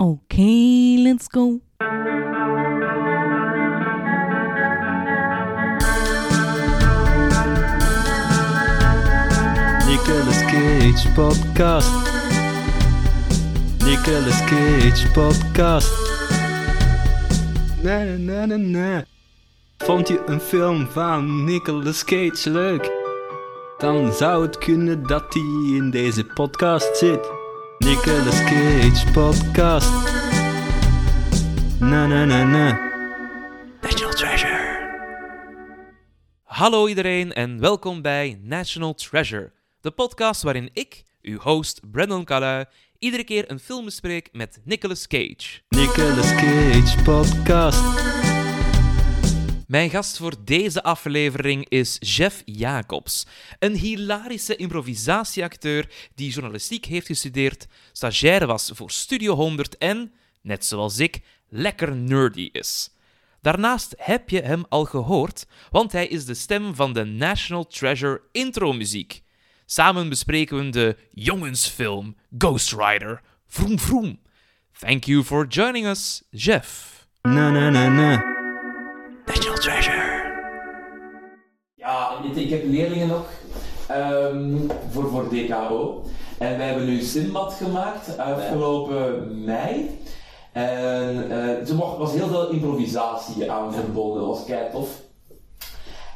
Okay, let's go. Nicolas Cage podcast. Nicolas Cage podcast. Na na na na. Vond je een film van Nicolas Cage leuk? Dan zou het kunnen dat hij in deze podcast zit. Nicolas Cage podcast. Na na na na. National Treasure. Hallo iedereen en welkom bij National Treasure, de podcast waarin ik, uw host Brandon Calui, iedere keer een film bespreek met Nicolas Cage. Nicolas Cage podcast. Mijn gast voor deze aflevering is Jeff Jacobs, een hilarische improvisatieacteur die journalistiek heeft gestudeerd, stagiaire was voor Studio 100 en, net zoals ik, lekker nerdy is. Daarnaast heb je hem al gehoord, want hij is de stem van de National Treasure intro-muziek. Samen bespreken we de jongensfilm Ghost Rider. Vroom vroom. Thank you for joining us, Jeff. Na na na na. National Treasure. Ja, ik heb leerlingen nog ehm, voor, voor DKO. En wij hebben nu Sinbad gemaakt afgelopen mei. En eh, er was heel veel improvisatie aan verbonden, dat was kei tof.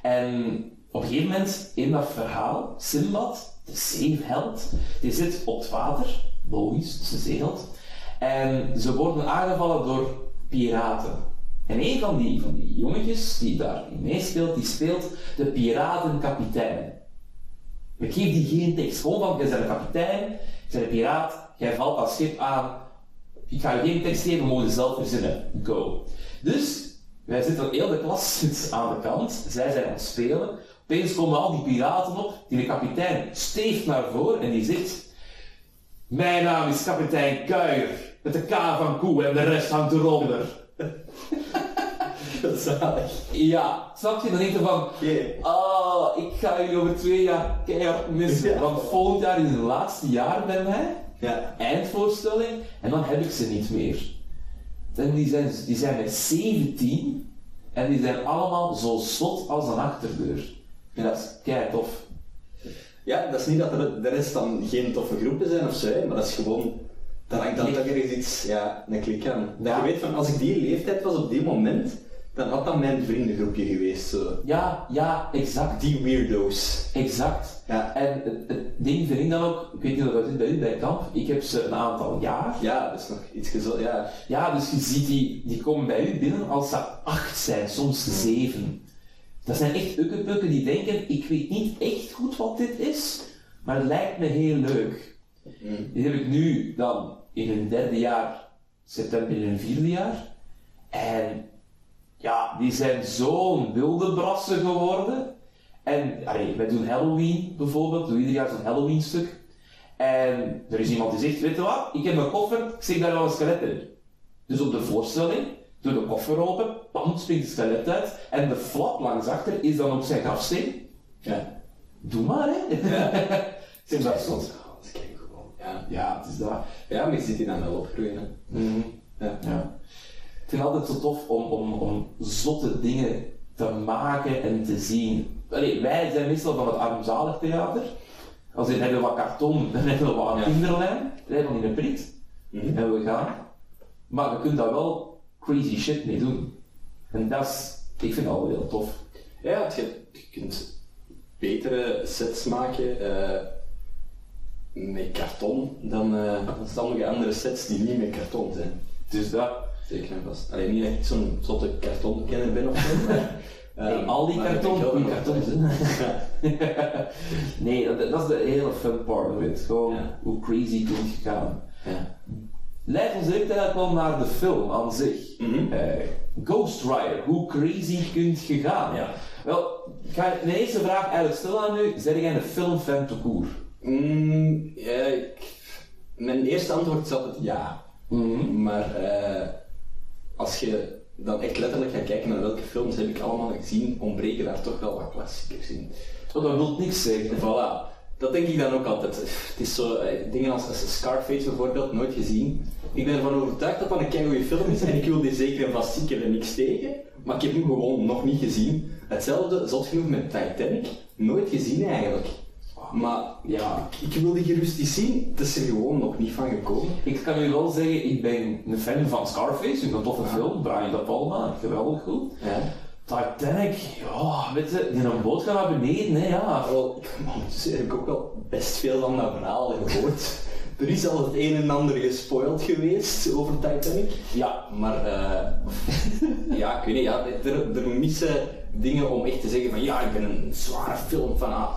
En op een gegeven moment in dat verhaal, Sinbad, de zeeheld, die zit op het water, logisch, zeeheld. En ze worden aangevallen door piraten. En een van die, van die jongetjes die daarin meespeelt, die speelt de piratenkapitein. Ik geef die geen tekst, gewoon van, jij bent kapitein, jij bent een piraat, jij valt dat schip aan, ik ga je geen tekst geven, mogen zelf verzinnen. Go. Dus, wij zitten, heel de klas aan de kant, zij zijn aan het spelen. Opeens komen al die piraten op, die de kapitein steeft naar voren en die zegt... Mijn naam is kapitein Kuijer, met de K van koe en de rest hangt eronder. Zalig. Ja, snap je? Dan denk je van... Ah, ik ga jullie over twee jaar keihard missen. Ja. Want volgend jaar is het laatste jaar bij mij. Ja. eindvoorstelling en dan heb ik ze niet meer. En die zijn, die zijn met 17 en die zijn allemaal zo zot als een achterdeur. En dat is kei tof. ja, dat is niet dat er de rest dan geen toffe groepen zijn of zo, maar dat is gewoon, daar hangt dan toch ergens iets, ja, een klik aan. Dat Ja. je weet van, als ik die leeftijd was op die moment, dan had dat mijn vriendengroepje geweest, zo. Ja, ja, exact. Die weirdo's. Exact. Ja. En het, het ding vind ik dan ook, ik weet niet of dat is bij u bij kamp, ik heb ze een aantal jaar. Ja, dat is nog iets gezond, ja. Ja, dus je ziet die, die komen bij u binnen als ze acht zijn, soms zeven. Dat zijn echt ukkepukken die denken, ik weet niet echt goed wat dit is, maar het lijkt me heel leuk. Mm. Die heb ik nu dan in hun derde jaar, september in hun vierde jaar. En ja, die zijn zo'n wilde brassen geworden. En allee, wij doen Halloween bijvoorbeeld, doen ieder jaar zo'n Halloween stuk. En er is iemand die zegt, weet je wat, ik heb een koffer, ik zeg daar wel een skelet in. Dus op de voorstelling, doe de koffer open, pam, springt het skelet uit. En de flap langs achter is dan op zijn grafsteen. Ja. Doe maar, hè. Dat Ja. Het is dat. ja, maar je ziet die dan wel opgroeien, hè. Mhm. Ja. Ja. Ik vind het altijd zo tof om, om, om zotte dingen te maken en te zien. Allee, wij zijn meestal van het armzalig theater. Als in hebben we wat karton, dan hebben we wat kinderlijn, dan hebben we in een prit Mhm. en we gaan. Maar je kunt daar wel crazy shit mee doen. En dat is, ik vind dat wel heel tof. Ja, het- je, je kunt betere sets maken eh, met karton dan, eh, dan sommige andere sets die niet met karton zijn. Dus dat, Zeker en vast. Alleen niet dat ik zo'n zotte kartonkenner ben of zo, maar... nee, al die karton, goede nog. kartons. nee, dat, dat is de hele fun part of it. Gewoon Ja. hoe crazy kun je gaan. Ja. Leidt ons direct eigenlijk wel naar de film aan zich. Eh, Ghost Rider, hoe crazy kunt je gaan? Ja. Wel, ik ga mijn eerste vraag eigenlijk stellen aan u. Zeg jij een filmfan te koer? Mm, ja, ik- mijn eerste antwoord is altijd ja. Maar eh, als je dan echt letterlijk gaat kijken naar welke films heb ik allemaal gezien, ontbreken daar toch wel wat klassiekers in. Oh, dat wil niks zeggen. Voilà. dat denk ik dan ook altijd. Het is zo, eh, dingen als, als Scarface bijvoorbeeld, nooit gezien. Ik ben ervan overtuigd dat dat een keigoede film is en ik wil die zeker en vast zien, ik heb er niks tegen. Maar ik heb hem gewoon nog niet gezien. Hetzelfde, zot genoeg met Titanic, nooit gezien eigenlijk. Maar ja, ik wil die gerust eens zien, het is er gewoon nog niet van gekomen. Ik kan u wel zeggen, ik ben een fan van Scarface, ik een toffe film, Brian De Palma, geweldig goed. Ja. Titanic, ja, weet je, in een boot gaan naar beneden, hè, ja. Wel, ik, ondertussen heb ik ook wel best veel van dat verhaal gehoord. Er is al het een en ander gespoild geweest over Titanic. Ja, Maar eh, ja, ik weet niet, ja, er, er missen dingen om echt te zeggen van ja, ik ben een zware film van ah,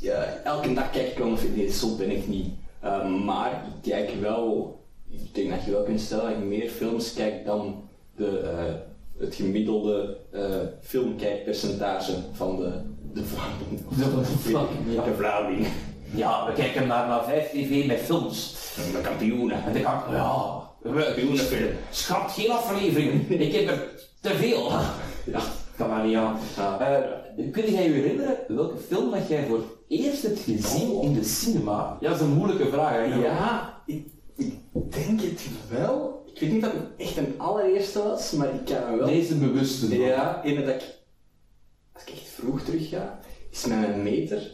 ja, elke dag kijk ik wel een film, nee, zo ben ik niet. Eh, maar ik kijk wel, ik denk dat je wel kunt stellen dat je meer films kijkt dan de, eh, het gemiddelde eh, filmkijkpercentage van de, de Vlaming. Of De zo. Vlaming, ja. De Vlaming. ja, we kijken naar, naar 5 tv met films. De kampioenen. En dan kan ik, ja, Kampioenenfilm. schat geen afleveringen, ik heb er te veel. Ja, kan maar niet aan. Ja. Eh, kun jij je herinneren welke film dat jij voor eerst hebt gezien in de cinema? Ja, dat is een moeilijke vraag. Ja, ik, ik denk het wel. Ik weet niet dat het echt een allereerste was, maar ik kan me wel... Deze bewuste. Ja, ene dat ik, als ik echt vroeg terug ga, is met mijn meter,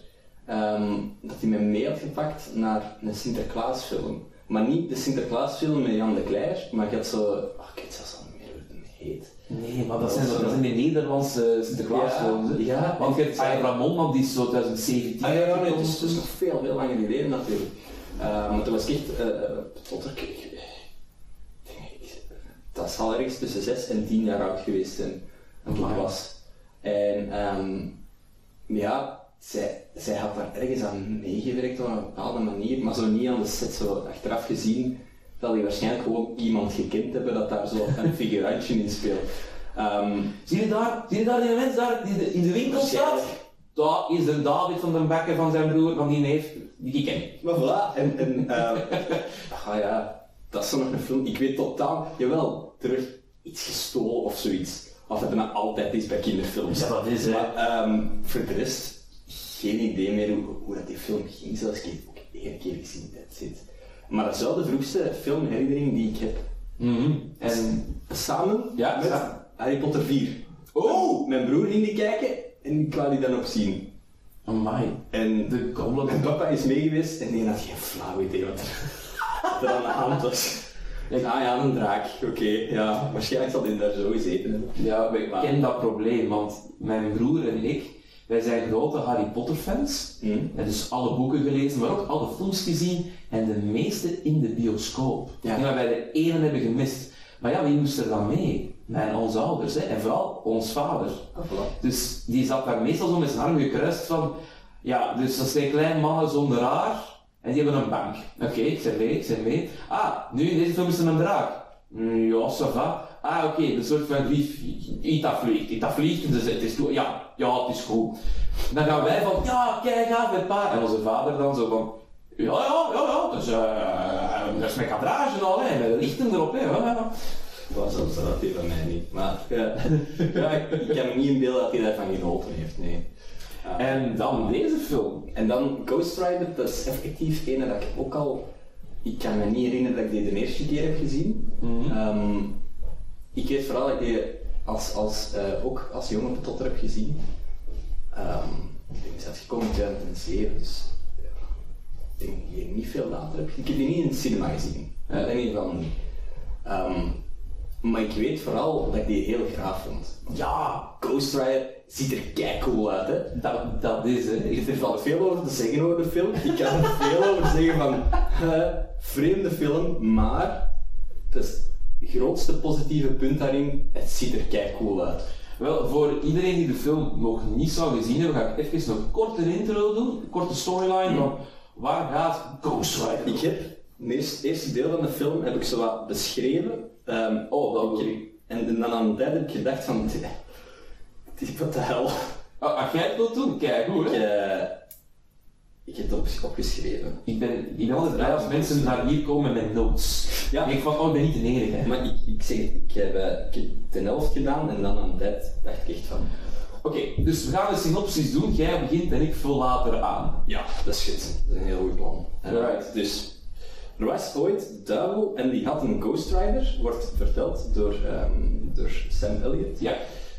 ehm, dat hij me mee had gepakt naar een Sinterklaasfilm. Maar niet de Sinterklaasfilm met Jan de Cler, maar ik had zo, oh, ik weet zelfs al niet meer hoe het heet. Nee, maar dat zijn, dat zijn de Nederlandse Sinterklaasfilms. Ja, ja. Want je hebt Ramon, want die is zo 2017. Ah ja, ja, nee, het is, uitgekomen. het is nog veel, veel langer geleden natuurlijk. Uh, maar toen was ik echt, uh, tot ik, dat zal ergens tussen 6 en 10 jaar oud geweest zijn, toen ik was. En ehm, ja, zij, zij had daar ergens aan meegewerkt op een bepaalde manier, maar zo niet aan de set, zo achteraf gezien, dat die waarschijnlijk gewoon iemand gekend hebben dat daar zo een figurantje in speelt. Ehm, Zie je daar, zie je daar die mens daar die de- in de winkel staat? Dat is de David van den Bekker van zijn broer, van die neef, die ken ik. Maar voilà, en, en uh, ah ja, dat is zo nog een film. Ik weet totaal, jawel, terug iets gestolen of zoiets. Of dat er nou altijd is bij kinderfilms. Ja, dat is, hè. Maar ehm, voor de rest, geen idee meer hoe, hoe dat die film ging. Zelfs ik heb het ook één keer gezien, that's it. Maar dat is wel de vroegste filmherinnering die ik heb. En, Samen Ja, met. Harry Potter 4. oh, Mijn broer ging die kijken en ik wou die dan ook zien. amai, En de goblet. Mijn papa is mee geweest en die had geen flauw idee wat er, aan de hand was. Ik ah ja, een draak, oké, ja, waarschijnlijk zal hij daar zo gezeten hebben. Ja, ik ken dat probleem, want mijn broer en ik, wij zijn grote Harry Potter fans. We hebben dus alle boeken gelezen, maar ook alle films gezien en de meeste in de bioscoop. Ja. Ik denk dat wij de ene hebben gemist. Maar ja, wie moest er dan mee? Mijn, onze ouders, hè? en vooral ons vader. Voilà. Dus die zat daar meestal zo met zijn arm gekruist van, ja, dus dat zijn kleine mannen zonder haar en die hebben een bank. Oké, ik zeg mee, ik zeg mee. Ah, nu in deze film is er een draak. Mm, Ja, ça va. Ah, oké, een soort van brief. Iets dat vliegt, dat vliegt, dus het is goed. Ja, ja, het is goed. Dan gaan wij van, ja, kijk aan met pa. En onze vader dan zo van, ja, ja, ja, ja, dus, eh, dat is met kadrage en al, hè, met lichten erop, hè. Ja. Dat was hij van mij niet. Maar ja, ja, ik, ik kan me niet inbeelden dat hij daarvan genoten heeft, nee. Ja. En dan deze film. En dan Ghost Rider, dat is effectief een dat ik ook al... Ik kan me niet herinneren dat ik die de eerste keer heb gezien. Ehm, ik weet vooral dat ik die als, als, eh, ook als jonge Totter heb gezien. Ehm ik denk dat is uitgekomen in 2007, dus ja, ik denk dat ik niet veel later heb. Ik heb die niet in het cinema gezien. Eh, in ieder geval niet. Ehm, maar ik weet vooral dat ik die heel graag vond. Ja, Ghost Rider ziet er kei cool uit, hè. Dat, dat is, hè. Er valt veel over te zeggen over de film. Ik kan er veel over zeggen van eh, vreemde film, maar het is het grootste positieve punt daarin, het ziet er kei cool uit. Wel, voor iedereen die de film nog niet zou gezien hebben, ga ik even een korte intro doen, een korte storyline van waar gaat Ghost Rider? Ik heb het eerste, eerste deel van de film heb ik zo wat beschreven. Ehm, Oh, dat ik heb- En dan aan het einde heb ik gedacht van, wat de hel. Ah, Als jij het wilt doen, kijk hoe Ik, hè. Eh, ik heb het op, opgeschreven. Ik ben, ik ben altijd blij als mensen naar hier komen met notes. Ja. Ik van, oh, ik ben niet de enige. hè. Maar ik, ik zeg het, ik heb, eh, ik heb de helft gedaan en dan aan het eind dacht ik echt van, Oké, dus we gaan de synopsis doen. Jij begint en ik vul later aan. Ja, dat is goed. Dat is een heel goed plan. Alright. Dus, er was ooit duivel en die had een Ghost Rider, wordt verteld door, ehm, door Sam Elliott. Ja.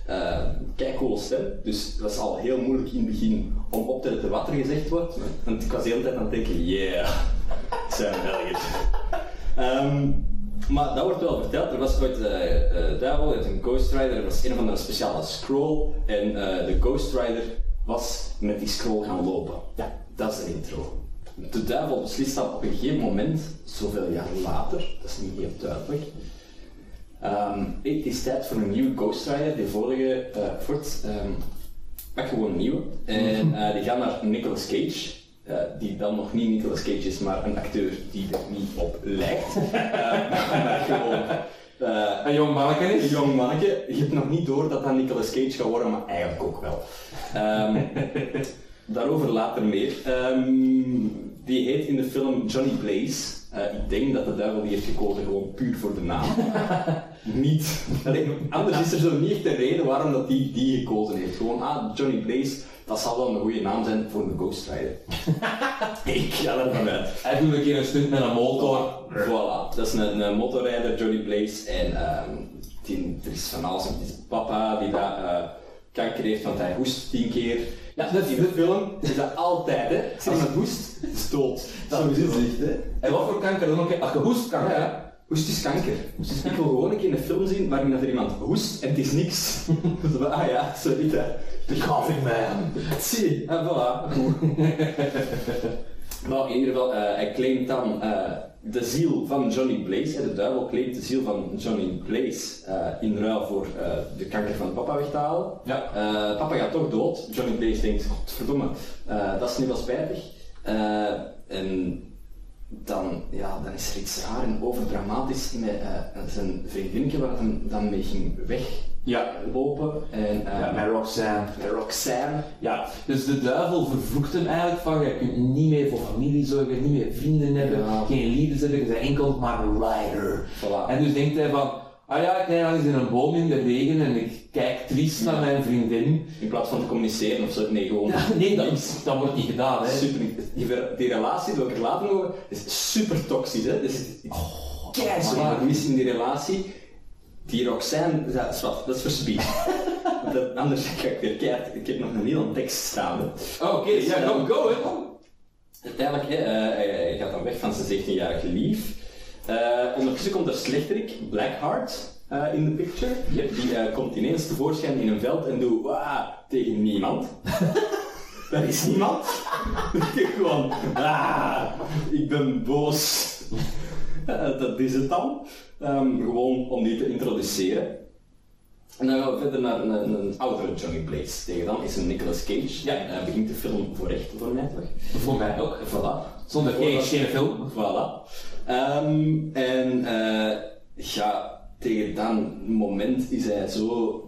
Uh, kijk coole stem, dus het was al heel moeilijk in het begin om op te letten wat er gezegd wordt. Want ik was de hele tijd aan het denken, yeah, Sam Elliott. Ehm, maar dat wordt wel verteld. Er was ooit eh eh, duivel, een Ghost Rider, er was een of andere speciale scroll en eh, de Ghost Rider was met die scroll gaan lopen. Ja, dat is de intro. De duivel beslist dan op een gegeven moment, zoveel jaar later, dat is niet heel duidelijk, Ehm, het is tijd voor een nieuwe Ghost Rider. De vorige eh Ford ehm, pak gewoon een nieuwe. En eh, die gaan naar Nicolas Cage. eh, die dan nog niet Nicolas Cage is, maar een acteur die er niet op lijkt. Maar gewoon Een jong manneke een is. jong manneke. Je hebt nog niet door dat dat Nicolas Cage gaat worden, maar eigenlijk ook wel. Ehm, daarover later meer. Die heet in de film Johnny Blaze. Ik denk dat de duivel die heeft gekozen gewoon puur voor de naam. Niet. Allee, anders is er zo niet echt een reden waarom dat die die gekozen heeft. Gewoon, ah, Johnny Blaze, dat zal wel een goede naam zijn voor een Ghost Rider. ik ga ervan uit. Hij doet een keer een stunt met een motor. Voilà, dat is een, een motorrijder, Johnny Blaze. En ehm, die, er is van alles. Het is papa die dat eh, kanker heeft, want hij hoest tien keer. Ja, dat in de film is dat altijd, hè. Als hij hoest, is dood. Dat is het hè. En wat voor kanker dan ook? Ach, gehoest kanker. Ja, hoest is kanker. Ik wil gewoon een keer een film zien waarin dat er iemand hoest en het is niks. Zo van, ah ja, sorry hè. De gaving man. Zie, en voilà, goed. Nou, in ieder geval, eh, hij claimt dan eh, de ziel van Johnny Blaze. hè, De duivel claimt de ziel van Johnny Blaze eh, in ruil voor de kanker van papa weg te halen. Ja. Papa gaat toch dood. Johnny Blaze denkt, godverdomme, dat is nu wel spijtig. En dan, ja, dan is er iets raar en overdramatisch met eh, zijn vriendinnetje waar hij dan mee ging weglopen. En, eh, Ja, met Roxanne. met Roxanne. Ja, dus de duivel vervloekt hem eigenlijk van je kunt niet meer voor familie zorgen, niet meer vrienden hebben, Ja. geen liefdes hebben, je bent enkel maar een rider. Voilà. En dus denkt hij van, ah ja, ik lig eens in een boom in de regen en ik kijk triest naar mijn vriendin. In plaats van te communiceren of zo, nee, gewoon. Nee, dat, is, dat wordt niet gedaan, hè. Super, die, die relatie, daar wil ik het later over, is super toxisch. Hè? Dus, Oh, maar- mis in die relatie. Die Roxanne, dat is wat, dat is verspied. anders ga ik weer keihard, ik heb nog een hele tekst staan. Oh, Oké, ja, go, go, hè. Uiteindelijk, hè, eh, hij, hij gaat dan weg van zijn 17-jarige lief. Eh, ondertussen komt er slechterik, Blackheart, eh, in de picture. Die eh, komt ineens tevoorschijn in een veld en doet "Waa" tegen niemand. Er is niemand. Gewoon, ah, ik ben boos. Dat is het dan. Ehm, gewoon om die te introduceren. En dan gaan we verder naar een, een, een oudere Johnny Blaze. Tegen dan is een Nicolas Cage. Ja, hij begint de film voor recht voor mij toch? Voor mij ook. Voilà. Zonder geen geen film. Voilà. Ehm, en eh, ja, tegen dat moment is hij zo,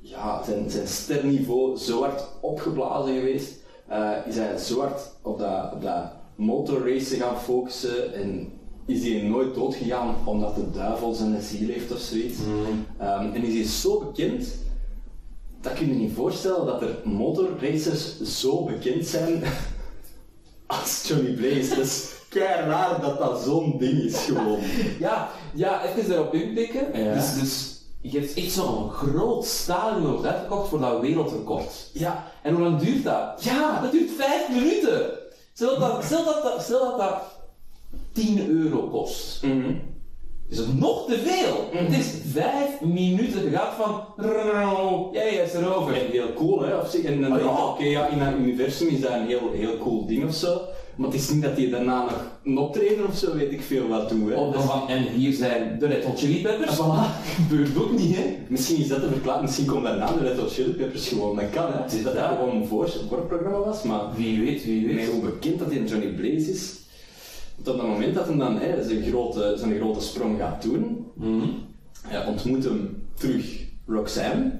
ja, zijn, zijn sterniveau zo hard opgeblazen geweest. Eh, is hij zo hard op dat, op dat motorracen gaan focussen en is hij nooit doodgegaan omdat de duivel zijn ziel heeft of zoiets. Ehm, en is hij zo bekend dat kun je niet voorstellen dat er motorracers zo bekend zijn als Johnny Blaze. Dat is kei raar dat dat zo'n ding is gewoon. Ja, ja, even erop inpikken. Ja. Dus, dus je hebt echt zo'n groot stadion wordt uitgekocht voor dat wereldrecord. Ja, En hoe lang duurt dat? Ja, dat duurt vijf minuten. Stel dat stel dat, dat, stel dat, dat 10 euro kost. Is het nog te veel? Het is vijf minuten. Gaat van. Jij is erover. en heel cool hè. Of, en dan Oh, denk je, ja. oké, ja, in dat universum is dat een heel, heel cool ding of zo. Maar het is niet dat hij daarna nog een optreden of zo, weet ik veel wat doet. Hè. Of dan van, en hier zijn de Red Hot Chili Peppers. Voilà. Gebeurt ook niet, hè? Misschien is dat te verklaren, misschien komt daarna de Red Hot Chili Peppers gewoon. Dat kan hè. is dat dat dat. gewoon een voor, voorprogramma was, maar Wie weet, wie weet. hoe bekend dat die Johnny Blaze is. Tot het moment dat hij dan hè, zijn, grote, zijn grote sprong gaat doen, Mhm. Hij ontmoet hem terug Roxanne,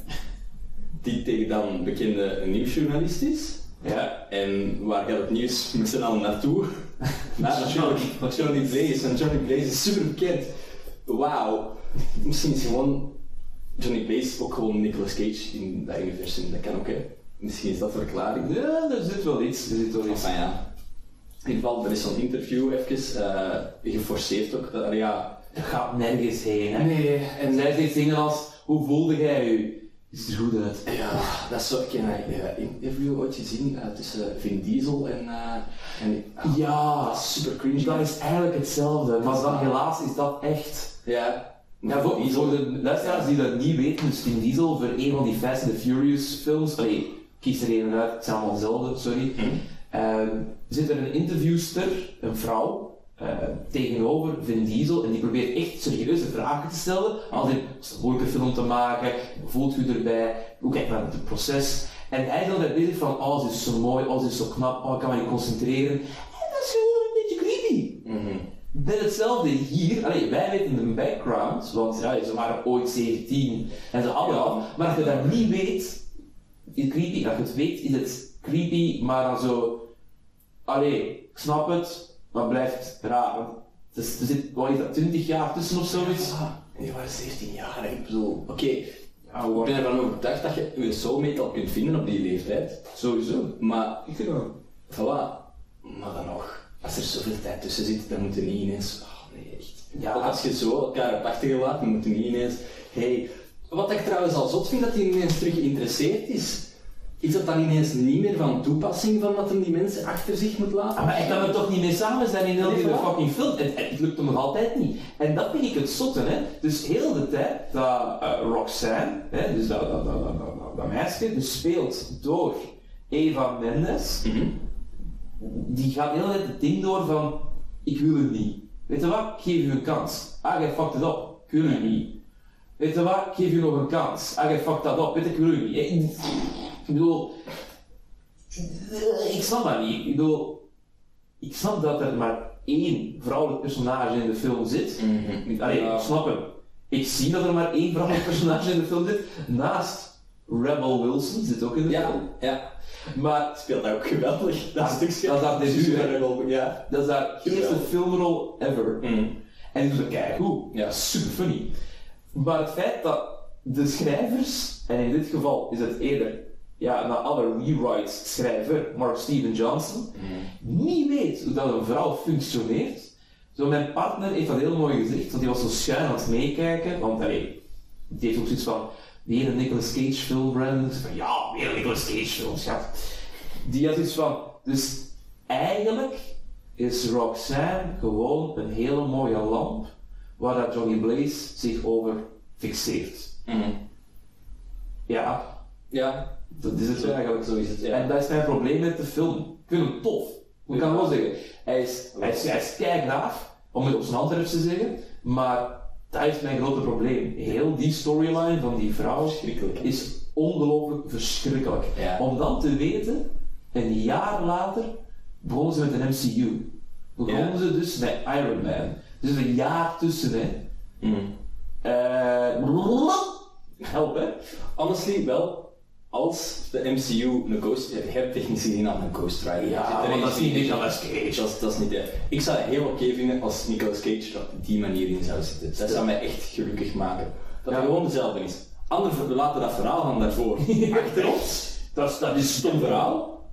die tegen dan bekende nieuwsjournalist is. Ja. En waar gaat het nieuws met z'n allen naartoe? Naar Johnny, Johnny Blaze. En Johnny Blaze is super bekend. Wauw. Misschien is gewoon Johnny Blaze ook gewoon Nicolas Cage in dat universum. Dat kan ook, hè. Misschien is dat verklaring. Ja, er zit wel iets. Er zit wel iets. Enfin, ja. In ieder geval, er is zo'n interview even, eh, geforceerd ook. Dat, ja, Dat gaat nergens heen, hè. nee, En zij zegt dingen als, hoe voelde jij je? Is er goed uit? Ja, dat is zo. Ik heb een uh, interview ooit gezien eh, tussen Vin Diesel en. eh en Ja, dat is super cringe. dat is eigenlijk hetzelfde, maar dan helaas is dat echt. Ja. Ja, voor, voor de luisteraars die dat niet weten, dus Vin Diesel voor een van die Fast and the Furious films, allee, kies er een uit, het zijn allemaal dezelfde, sorry, Ehm, zit er een interviewster, een vrouw, eh, tegenover Vin Diesel en die probeert echt serieuze vragen te stellen, als in, is het een moeilijke film te maken, voelt u erbij, hoe kijkt naar het proces, en hij is altijd bezig van, ze is zo mooi, ze is zo knap, oh ik kan me niet concentreren, en dat is gewoon een beetje creepy. Mhm. Net hetzelfde hier, allee, wij weten de background, want ja, ze waren ooit 17 en ze hadden al, maar als je dat niet weet, is creepy. Als je het weet, is het creepy, maar dan zo, allee, ik snap het, maar het blijft raar. Want het is, er zit, wat is dat, 20 jaar tussen of zoiets? Ja, en die waren 17 jaar. Ik bedoel, oké. Ja, ik ben ervan overtuigd dat je je soulmate al kunt vinden op die leeftijd. Sowieso. Maar, Ik dat. voilà. Maar dan nog, als er zoveel tijd tussen zit, dan moet je niet ineens. Oh nee, echt. Ja. Ook als je zo elkaar hebt achtergelaten, dan moet je niet ineens. Hey. Wat ik trouwens al zot vind dat hij ineens terug geïnteresseerd is. Is dat dan ineens niet meer van toepassing van dat hem die mensen achter zich moet laten? Ah, maar hij kan er toch niet mee samen zijn in heel Nee, die fucking film. Het, het lukt hem nog altijd niet. En dat vind ik het zotte, hè. Dus heel de tijd dat eh, Roxanne, hè, dus dat, dat, dat, dat, dat, meisje, gespeeld door Eva Mendes, Mhm. die gaat heel de tijd het ding door van, ik wil het niet. Weet je wat, ik geef je een kans. Ah, jij fucked het op. Ik wil het niet. Weet je wat, ik geef je nog een kans. Ah, jij fucked dat op. Weet je, ik wil het niet. Ik, bedoel, ik snap dat niet. Ik bedoel, ik snap dat er maar één vrouwelijk personage in de film zit. Allee, Ja. ik snap hem. Ik zie dat er maar één vrouwelijk personage in de film zit. Naast Rebel Wilson zit ook in de Ja, film. ja. Maar Speelt dat ook geweldig. Dat stukje. dat is haar debuut, Ja. dat is haar eerste filmrol ever. Mhm. En het keigoed. Ja. Super funny. Maar het feit dat de schrijvers, en in dit geval is het eerder ja, na alle rewrites schrijver Mark Steven Johnson, niet weet hoe dat een vrouw functioneert. Zo, mijn partner heeft dat heel mooi gezegd, want die was zo schuin aan het meekijken, want allee, die heeft ook zoiets van, weer een Nicolas Cage film, Brandon. Van, ja, weer een Nicolas Cage film, schat. Die had iets van, dus eigenlijk is Roxanne gewoon een hele mooie lamp waar dat Johnny Blaze zich over fixeert. Mhm. Ja, Ja, dat is het zo eigenlijk. zo is het. Ja. En dat is mijn probleem met de film. Ik vind hem tof. Ik kan wel zeggen, hij is, hij is, hij is keigraaf, om het op zijn handwerp te zeggen, maar dat is mijn grote probleem. Heel die storyline van die vrouw is ongelooflijk verschrikkelijk. Ja. Om dan te weten, een jaar later begonnen ze met een MCU. Begonnen Ja. ze dus met Iron Man. Dus een jaar tussen, hè. Mhm. Eh, help, hè. Honestly, wel, als de MCU een Ghost... Je hebt technisch gezien al een Ghost Rider. Ja, maar dat is niet. Nicolas Cage. Dat is, dat is niet... Ik zou het heel oké vinden als Nicolas Cage er op die manier in zou zitten. Dat zou mij echt gelukkig maken. Dat Ja. gewoon dezelfde is. Anderen we laten dat verhaal van daarvoor achter ons. Dat is, dat is Stom verhaal.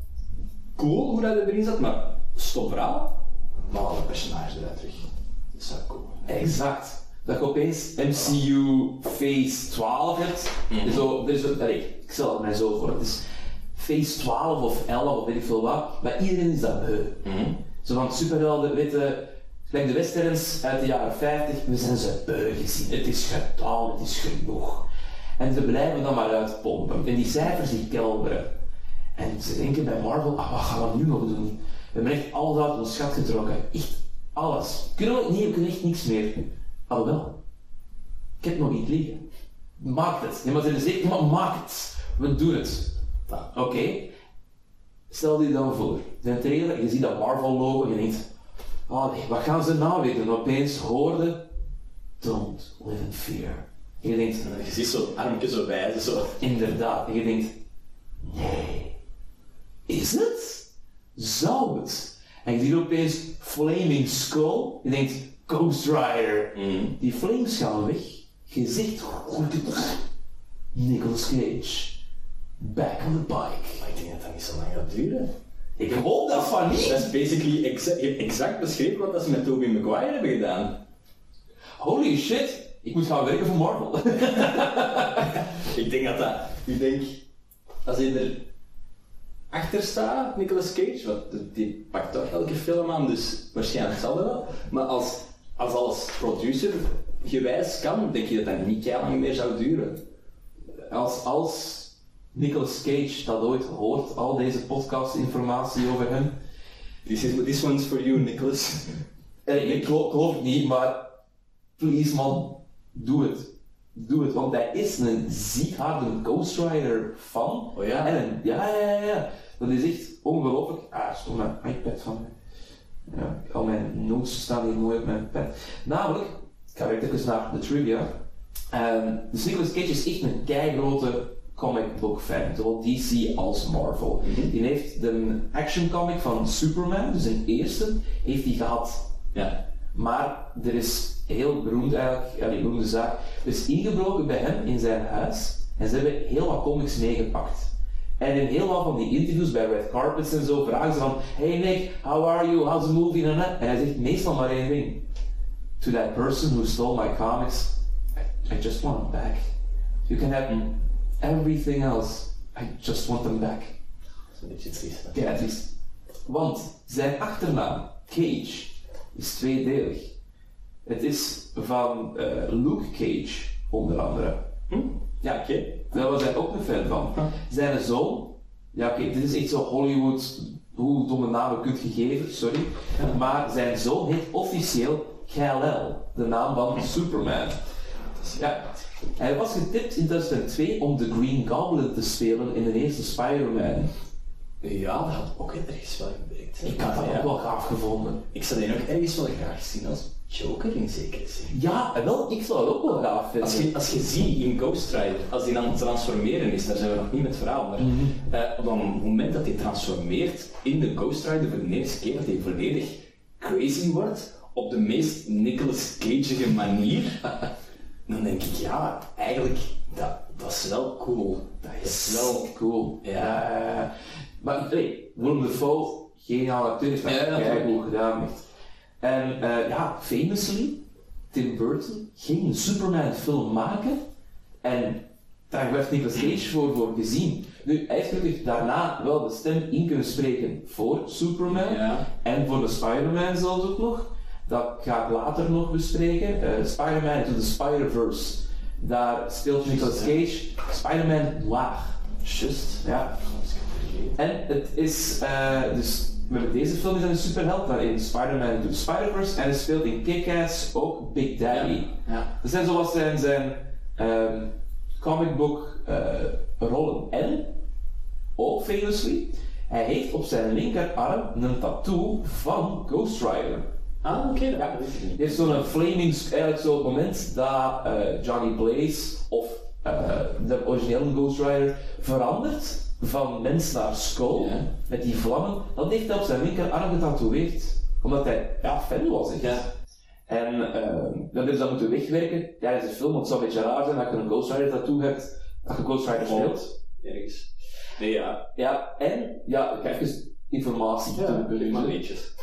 Cool hoe dat erin zat, maar stom verhaal. Maar alle personages eruit terug. Dat zou cool. Exact. Dat je opeens MCU Phase 12 hebt. Mhm. Zo, dus, allee, ik stel het mij zo voor. Het is Phase 12 of 11 of weet ik veel wat. Maar iedereen is dat beu. Zo van superhelden, weet je, gelijk de westerns uit de jaren 50, we zijn ze beu gezien. Het is gedaan, het is genoeg. En ze blijven dan maar uitpompen. En die cijfers die kelderen. En ze denken bij Marvel, ah, wat gaan we nu nog doen? We hebben echt alles uit ons schat getrokken. Echt alles. Kunnen we, nee, we kunnen echt niks meer. Alhoewel, ik heb nog niet liggen. Maak het. Nee, maar ze zeggen, maar maak het. We doen het. Oké. Stel je dan voor, de trailer, je ziet dat Marvel-logo, je denkt, oh nee, wat gaan ze nou weer doen? Opeens hoorde, don't live in fear. En je denkt, Je ziet zo'n armpje zo wijzen, zo. inderdaad. En je denkt, nee, is het? Zou het? En je ziet opeens Flaming Skull, je denkt, Ghost Rider. Die flames gaan weg. Je zegt, Nicolas Cage. Back on the bike. Maar ik denk dat dat niet zo lang gaat duren. Ik hoop dat van Dat niet. is basically exa- exact beschreven wat dat ze met Tobey Maguire hebben gedaan. Holy shit. Ik moet gaan werken voor Marvel. Ik denk dat dat... Ik denk... Als je er achter staat, Nicolas Cage, want die- pakt toch elke film aan, dus waarschijnlijk zal dat wel. Maar als, als alles producer gewijs kan, denk je dat dat niet heel lang meer zou duren. Als, als Nicolas Cage dat ooit hoort, al deze podcast-informatie over hem. This, is, this one's for you, Nicolas. Eh, ik geloof, het niet, maar please man, doe het. Doe het, want hij is een ziek harde Ghost Rider fan. Oh ja? En een, ja, ja, ja, ja. Dat is echt ongelooflijk. Ah, stond mijn iPad van me. Ja, al mijn notes staan hier mooi op mijn pad. Namelijk, ik ga weer even naar de trivia. Ehm dus Nicolas Cage is echt een keigrote comic book fan, zowel DC als Marvel. Die heeft de action comic van Superman, dus een eerste, heeft hij gehad. Ja. Maar er is heel beroemd eigenlijk, ja, die beroemde zaak, er is ingebroken bij hem in zijn huis en ze hebben heel wat comics meegepakt. En in heel wat van die interviews bij Red Carpets en zo vragen ze van Hey Nick, how are you? How's the movie? En, hij zegt meestal maar één ding. To that person who stole my comics, I, I just want them back. You can have everything else. I just want them back. Dat is een beetje triest. hè. Ja, het is. Want zijn achternaam, Cage, is tweedelig. Het is van eh, Luke Cage, onder andere. Ja, oké. Daar was hij ook een fan van. Zijn zoon, ja oké, dit is echt zo Hollywood, hoe domme namen kunt je geven, sorry. Maar zijn zoon heet officieel Kal-El, de naam van Superman. Ja. Hij was getipt in 2002 om de Green Goblin te spelen in de eerste Spider-Man. Ja, dat had ook ergens wel gewerkt. Ik had dat Ja. ook wel gaaf gevonden. Ik zou die ook ergens wel graag zien als Joker in zekere zin. Ja, wel, ik zou het ook wel gaaf vinden. Als je, als je ziet in Ghost Rider, als die aan het transformeren is, daar zijn we nog niet met het verhaal, maar eh, op het moment dat hij transformeert in de Ghost Rider voor de eerste keer, dat hij volledig crazy wordt, op de meest Nicolas Cageige manier, dan denk ik, ja, eigenlijk, dat, dat is wel cool. Dat is wel... cool. Ja. Eh, maar nee, Willem Dafoe, geniale acteur, heeft dat Ja, kei natuurlijk. goed gedaan. En eh, ja, famously, Tim Burton ging een Superman film maken en daar werd Nicolas Cage voor, voor gezien. Nu, hij heeft daarna wel de stem in kunnen spreken voor Superman Ja. en voor de Spider-Man zelfs ook nog. Dat ga ik later nog bespreken. Eh, Spider-Man to the Spider-Verse. Daar speelt Nicolas Cage Spider-Man Noir. Just. Ja. En het is, eh, dus met deze film is een superheld, daarin Spider-Man to the Spider-Verse, en hij speelt in Kick-Ass ook Big Daddy. Ja. Dat zijn zoals zijn, zijn ehm, comic book eh, rollen. En, ook famously, hij heeft op zijn linkerarm een tattoo van Ghost Rider. Ah, oké, dat weet ik niet. Dit is zo'n flaming, eigenlijk zo het moment dat eh, Johnny Blaze of eh, de originele Ghost Rider verandert van mens naar skull, met die vlammen, dat heeft hij op zijn linkerarm getatoeëerd. Omdat hij ja, fan was. echt. Ja. En uh, dat ze dan moeten wegwerken tijdens de film, want het zou een beetje raar zijn dat je een Ghost Rider tattoo hebt, dat je Ghost Rider speelt. Ergens. Nee, ja. Ja, en ja, ik ga even informatie Ja, toevoegen. maar Maar weetjes.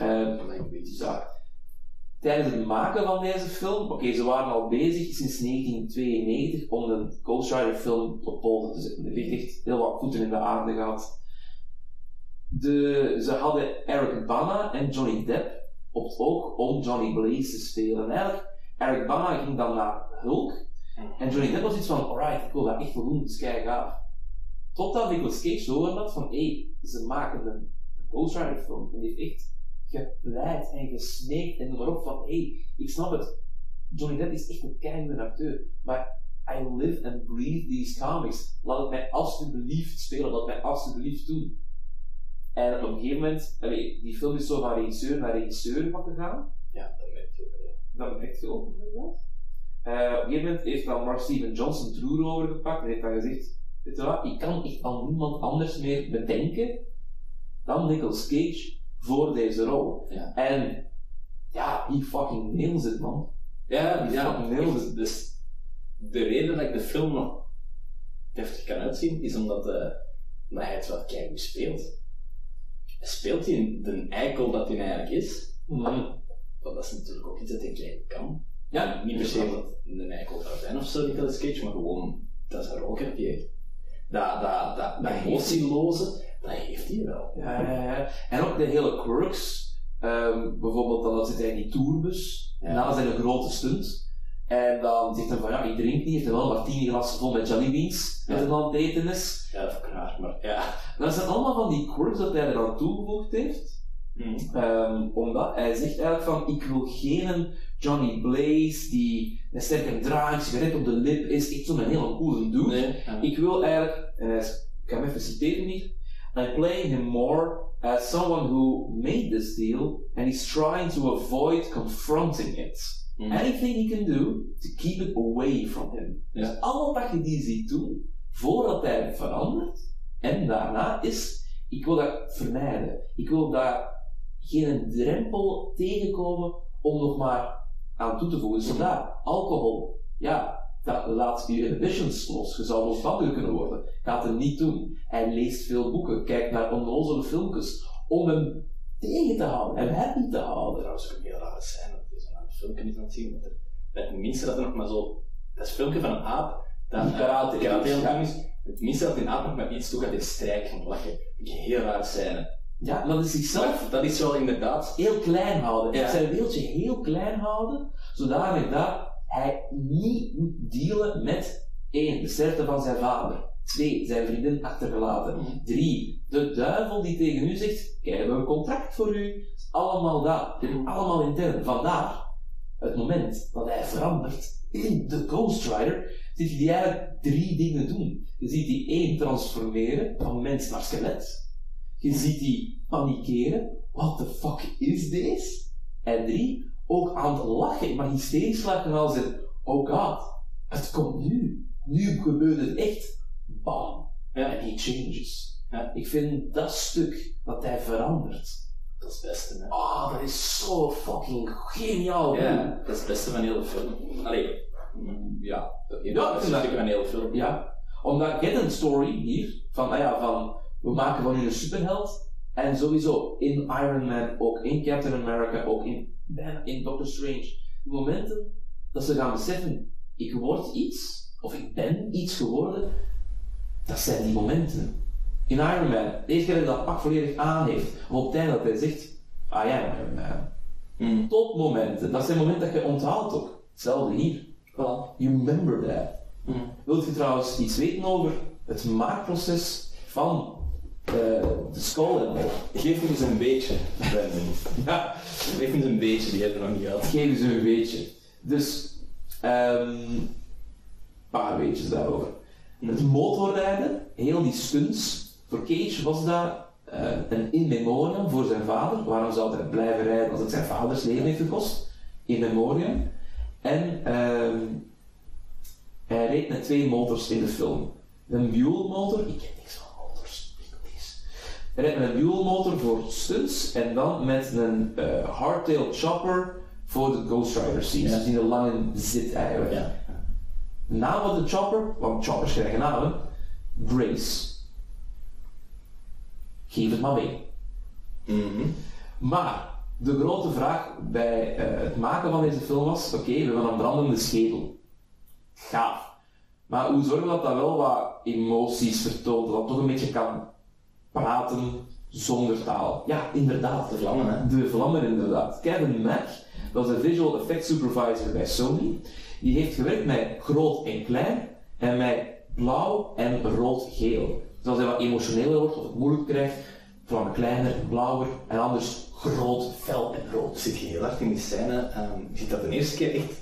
Tijdens het maken van deze film, oké, ze waren al bezig sinds 1992 om een Ghost Rider film op poten te zetten. Er ligt echt heel wat voeten in de aarde gehad. De, ze hadden Eric Bana en Johnny Depp op het oog om Johnny Blaze te spelen. En eigenlijk, Eric Bana ging dan naar Hulk. En Johnny Depp was iets van, alright, ik wil dat echt wel doen, is kei gaaf. Totdat Nicolas Cage hoorde had van, hé, hey, ze maken een Ghost Rider film. En die heeft echt gepleit en gesmeekt en noem maar op van, hé, hey, ik snap het. Johnny Depp is echt een keigoede acteur, maar I live and breathe these comics. Laat het mij alsjeblieft spelen, laat het mij alsjeblieft doen. En op een gegeven moment, allee, die film is zo van regisseur naar regisseur wat gegaan. Ja, dat merk je ook, ja. Dat merk je ook inderdaad. Eh, op een gegeven moment heeft dan Mark Steven Johnson het roer overgepakt en heeft dan gezegd, weet je wat, ik kan echt al niemand anders meer bedenken dan Nicolas Cage voor deze rol. Ja. En ja, he fucking nails it man. Ja, Die ja. fucking nails it. Dus de reden dat ik de film nog deftig kan uitzien, is omdat, eh, omdat hij het wel keihard speelt. Speelt hij de eikel dat hij eigenlijk is, want dat is natuurlijk ook iets dat hij kan. Ja, niet per se dat een eikel zou zijn of zo, Nicolas Cage, maar gewoon, dat is een roker die. Dat, dat, dat, dat emotieloze, dat heeft hij wel. Ja, ja, ja. En ook de hele quirks. Ehm, bijvoorbeeld, dan zit hij in die tourbus, Ja. na zijn grote stunt. En dan zegt hij van, ja, ik drink niet, heeft hij wel een glas vol met jelly beans, een aan het eten is. Ja, is raar, maar ja. Dat zijn allemaal van die quirks dat hij er aan toegevoegd heeft. Mhm. Ehm, omdat hij zegt eigenlijk van, ik wil geen Johnny Blaze die een sterke draai, een sigaret op de lip is, echt zo'n hele coole dude. Nee, ja. Ik wil eigenlijk, en hij is, ik ga hem even citeren hier, I'm playing him more as someone who made this deal and he's trying to avoid confronting it. Mhm. Anything he can do to keep it away from him. Ja. Dus alle wat je die ziet doen, voordat hij verandert, en daarna is, ik wil dat vermijden. Ik wil daar geen drempel tegenkomen om nog maar aan toe te voegen. Vandaar, alcohol, ja, dat laat je inhibitions los. Je zou losbandiger kunnen worden. Gaat hem niet doen. Hij leest veel boeken, kijkt naar onnozele filmpjes om hem tegen te houden, hem happy te houden. trouwens ook een heel rare scène, dat je naar het filmpje niet aan het zien. Bij het minste dat er nog maar zo, dat is een filmpje van een aap, dat Die karate karate is, ja. het is. Het minste dat die aap nog maar iets toe gaat, is strijken van het lachen. Een heel rare scène. Ja, maar dat is zichzelf dat is wel inderdaad, heel klein houden. Ja. Zijn wereldje heel klein houden, zodanig dat hij niet moet dealen met één, de sterfte van zijn vader. Twee, zijn vriendin achtergelaten. Mhm. Drie, de duivel die tegen u zegt, kijk, we hebben een contract voor u. Het is allemaal dat. Dit is allemaal intern. Vandaar, het moment dat hij verandert in de Ghost Rider, ziet hij eigenlijk drie dingen doen. Je ziet die één transformeren van mens naar skelet. Je ziet die panikeren. What the fuck is this? En drie, ook aan het lachen, maar hysterisch lachen als in, oh god, het komt nu. Nu gebeurt het echt. Bam. Ja. En he changes. Ja. Ik vind dat stuk, dat hij verandert. dat is het beste. Hè. Ah, dat is zo fucking geniaal. Ja, dat is het beste van heel de film. Allee, mm, ja, dat is het beste van heel de film. Ja, omdat get een story hier, van, nou ja, van, we maken van u een superheld, en sowieso in Iron Man, ook in Captain America, ook in, in Doctor Strange, die momenten dat ze gaan beseffen, ik word iets, of ik ben iets geworden, dat zijn die momenten. In Iron Man, de eerste keer dat hij dat pak volledig aan heeft, of op het einde dat hij zegt, ah ja, Iron Man. Mm. Topmomenten, dat zijn momenten dat je onthoudt ook. Hetzelfde hier. Voilà. You remember that. Mm. Wilt je trouwens iets weten over het maakproces van eh, de Skull All? Geef me eens een beetje. Ja, Geef me eens een beetje, die hebben we nog niet gehad. geef ze een beetje. Dus, ehm, een paar weetjes daarover. Het motorrijden, heel die stunts, voor Cage was dat eh, een in memoriam voor zijn vader. Waarom zou hij blijven rijden als het zijn vaders leven heeft gekost? In memoriam. En ehm, hij reed met twee motors in de film. Een Buell motor, ik rijdt met een Buell motor voor stunts en dan met een eh, hardtail chopper voor de Ghost Rider scenes. Ja. Dus die er lang in zit eigenlijk. Ja. De naam van de chopper, want choppers krijgen namen, Grace. Geef het maar mee. Mhm. Maar de grote vraag bij eh, het maken van deze film was: oké, we hebben een brandende schedel. Gaaf. Maar hoe zorgen we dat dat wel wat emoties vertoont, dat het toch een beetje kan praten zonder taal? Ja, inderdaad. De vlammen, hè. De vlammen, inderdaad. Kevin Mack, dat is een visual effects supervisor bij Sony. Die heeft gewerkt met groot en klein en met blauw en rood-geel. Dus als hij wat emotioneler wordt of het moeilijk krijgt, vlammen kleiner, blauwer en anders groot, fel en rood. zit je heel hard in die scène. ehm, je ziet dat de eerste keer echt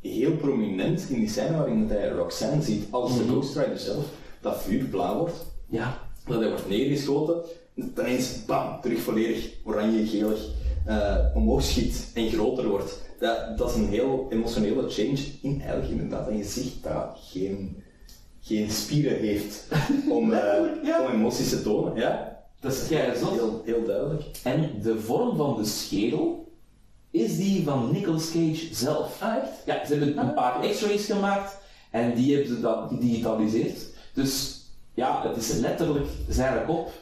heel prominent in die scène waarin hij Roxanne ziet als de Mhm. Ghost Rider zelf, dat vuur blauw wordt, Ja, dat hij wordt neergeschoten, en dat ineens bam, terug volledig oranje-gelig eh, omhoog schiet en groter wordt. Dat, dat is een heel emotionele change in eigenlijk inderdaad een gezicht dat geen, geen spieren heeft om, eh, ja. om emoties te tonen. Ja, dat is heel, heel duidelijk. En de vorm van de schedel is die van Nicolas Cage zelf. Ah, echt? Ja, ze hebben een paar x-rays gemaakt en die hebben ze dan gedigitaliseerd. Dus ja, het is letterlijk zijn kop.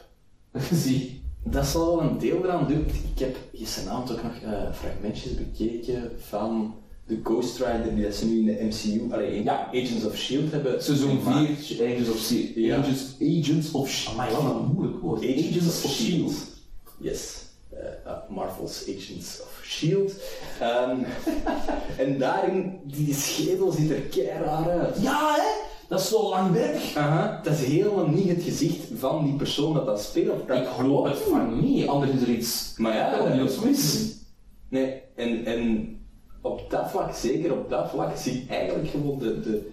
Zie. Dat zal wel een deel eraan doen. Ik heb gisteravond ook nog eh, fragmentjes bekeken van de Ghost Rider die dat ze nu in de MCU, allee, in Ja. Agents of S.H.I.E.L.D. hebben Seizoen gemaakt. 4, Agents of Shield. Ja. Agents, Agents of Shield. Amai, wat een moeilijk woord. Agents, of S.H.I.E.L.D. Yes. Eh, ah, Marvel's Agents of S.H.I.E.L.D. Ehm, en daarin, die schedel ziet er keiraar uit. Ja, hè? Dat is zo langwerpig. Aha, dat is helemaal niet het gezicht van die persoon dat dat speelt. Dat Ik hoop het van niet, anders is er iets. Maar ja, dat mis. Nee, en, en op dat vlak, zeker op dat vlak, zie ik eigenlijk gewoon de, de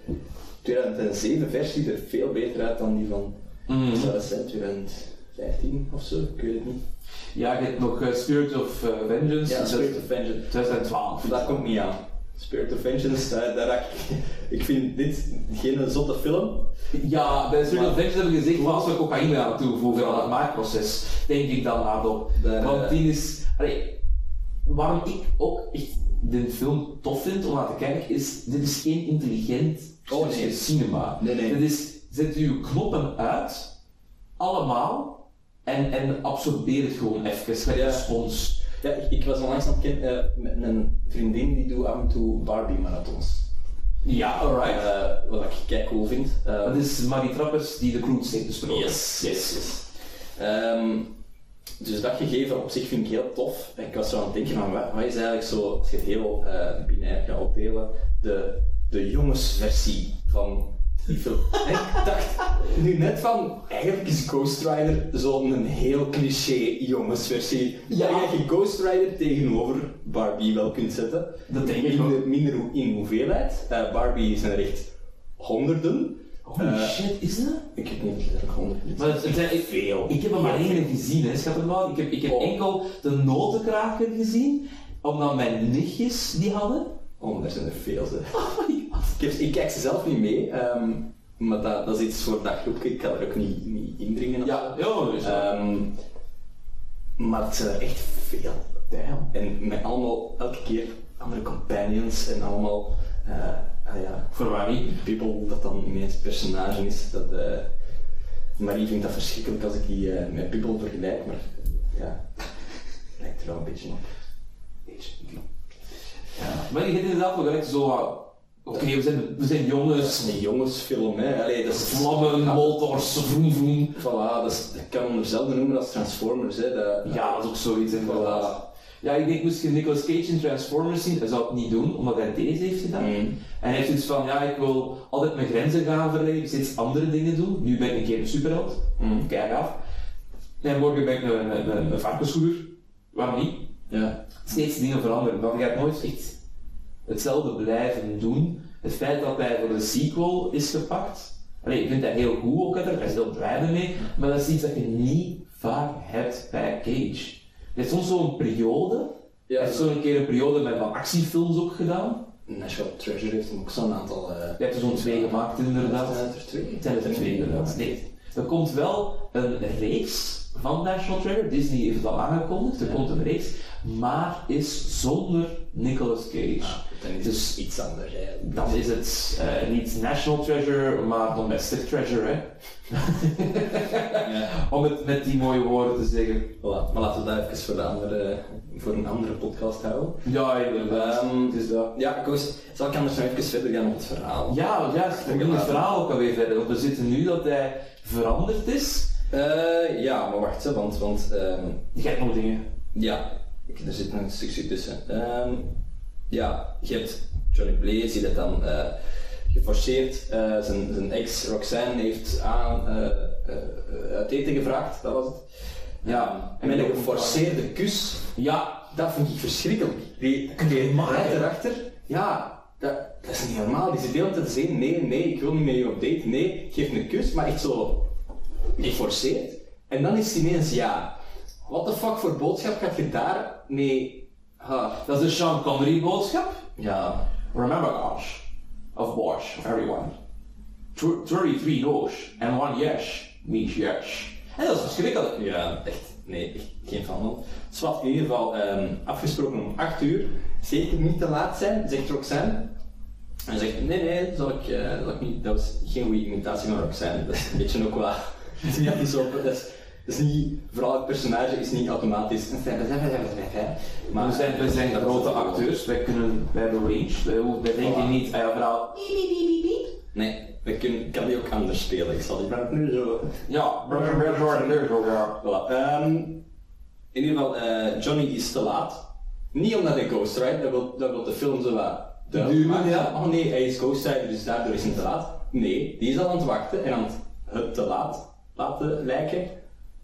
2007 versie er veel beter uit dan die van, Mhm. zou dat zijn, 2015 of zo, ik weet het niet. Ja, je hebt nog eh, Spirit of Vengeance. Ja, is Spirit of Vengeance. 2012. Dat komt niet aan. Spirit of Vengeance, daar, daar ik, ik vind dit geen zotte film. Ja, bij Spirit of Vengeance hebben we gezegd, als we cocaïne aan toevoegen aan het maakproces, denk ik dan hardop. Daar, Want die is... Allee, waarom ik ook echt de film tof vind om naar te kijken, is, dit is geen intelligent Oh, nee. cinema. Nee, nee. Dit is, zet uw knoppen uit, allemaal, en, en absorbeer het gewoon even, Ja. een spons. Ja, ik, ik was onlangs aan het kennen eh, met een vriendin die doet af en toe Barbie-marathons. Ja, alright. Eh, wat ik kijk cool vind. Eh, Dat is Marie Trappers die de Cruise heeft besproken. Yes, yes, yes. Ehm, dus dat gegeven op zich vind ik heel tof. En ik was zo aan het denken van, wat, wat is eigenlijk zo, als je het heel binair gaat opdelen, de, de jongensversie van ik dacht nu net van, eigenlijk is Ghost Rider zo'n heel cliché jongensversie. Ja. Ja. je Ghost Rider tegenover Barbie wel kunt zetten. Dat denk ik minder, in hoeveelheid. Eh, Barbie zijn er echt honderden. Holy Eh, shit, is dat? ik heb niet letterlijk honderden. Maar het, zijn ik, veel. Ik heb er maar één gezien, hè, schattenbouw. Ik heb, ik heb Oh. enkel de notenkraker gezien, omdat mijn nichtjes die hadden. Oh, er zijn er veel. Ze. Oh my. Ik, heb, ik kijk ze zelf niet mee, ehm, maar dat, dat is iets voor dat groepje. Ik kan er ook niet, niet indringen. Ja, ja, dus, Ehm, maar het zijn er echt veel. damn. En met allemaal, elke keer andere companions en allemaal, eh, ah ja, Voor waar niet? people dat dan ineens personage is. Dat, eh Marie vindt dat verschrikkelijk als ik die eh, met people vergelijk, maar ja, lijkt er wel een beetje op. Beetje. Ja. Maar je hebt inderdaad wel gelijk zo Oké, we, zijn, we zijn Dat jongens, is een jongensfilm, hè. Allee, dat is vlammen, motors, vroom vroom. Voilà, dat, is, dat kan men hetzelfde noemen als Transformers. Hè. Dat, Ja, dat is ook zoiets inderdaad. Voilà. Ja, ik denk, moest je Nicolas Cage in Transformers zien, hij zou het niet doen, omdat hij deze heeft gedaan. Mm. En hij heeft iets van, ja, ik wil altijd mijn grenzen gaan verleggen, steeds andere dingen doen. Nu ben ik een keer een superheld. Mm. Kijk af. En morgen ben ik een, een, een, een. Waarom niet? Ja. Steeds dingen veranderen. Dan gaat nooit echt hetzelfde blijven doen. Het feit dat hij voor de sequel is gepakt. Allee, ik vind dat heel goed ook, daar is heel blij mee. Maar dat is iets dat je niet vaak hebt bij Cage. Hij heeft soms zo'n periode. Ja. Hij heeft zo'n keer een periode met van actiefilms ook gedaan. National Treasure heeft hem ook zo'n aantal... eh Je hebt er zo'n twee gemaakt inderdaad. Zijn er twee? Zijn er twee inderdaad. Nee. Er komt wel een reeks van National Treasure. Disney heeft het al aangekondigd. Er Ja. komt een reeks. Maar is zonder Nicolas Cage. Ah, dan is Dus- het iets anders. Hè. Dan is het eh, niet National Treasure, maar Domestic Treasure. Hè? Ja. Om het met die mooie woorden te zeggen. Voilà. Maar laten we dat even voor, de andere, voor een andere podcast houden. Ja, inderdaad. Het is dat. Ja, Koos, zal ik anders nog even verder gaan op het verhaal? Ja, ja, dan ging het verhaal ook alweer verder. Want we zitten nu dat hij veranderd is. Eh, ja, maar wacht, hè, want... want ehm, Je hebt nog dingen. Ja, ik- er zit nog een stukje tussen. Ehm, ja, je hebt Johnny Blaze die dat dan eh, geforceerd, eh, zijn, zijn ex Roxanne heeft aan uit eten gevraagd, dat was het. Ja, en met een geforceerde kus, Ja, dat vind ik verschrikkelijk. Die, die rijdt erachter, ja, dat, dat is niet normaal. Die zit de hele tijd te zeggen, nee, nee, ik wil niet met je op date, nee, geef een kus, maar echt zo geforceerd. En dan is het ineens ja. What the fuck voor boodschap gaat je daar mee... Ah, dat is de Sean Connery boodschap. ja. Remember, gosh, of Bosch, of everyone. Tw- 33 no's and one yes means yes. En dat is verschrikkelijk. Ja, echt. Nee, echt geen van man. Zwat, in ieder geval ehm, afgesproken om 8 uur. Zeker niet te laat zijn, zegt Roxanne. En zegt, nee, nee, dat, zal ik, eh, dat, zal ik niet, dat was geen goede imitatie van Roxanne. Dat is een beetje ook wat... Het is niet altijd zo... Dat is, dat is niet... Vooral het personage is niet automatisch... Maar we zijn, we zijn grote acteurs, wij, kunnen, wij hebben range, wij, denken niet, ah ja, vooral, Nee, ik kan, ik kan die ook anders spelen. Ik zal die maar nu zo... ja, ja. Ehm, in ieder geval, eh, Johnny is te laat. Niet omdat hij Ghost Rider, dat wil, dat wil de film zo wat duidelijk Duwen, maken. ja. Oh nee, hij is Ghost Rider, dus daardoor is hij te laat. Nee, die is al aan het wachten en aan het, het te laat laten lijken,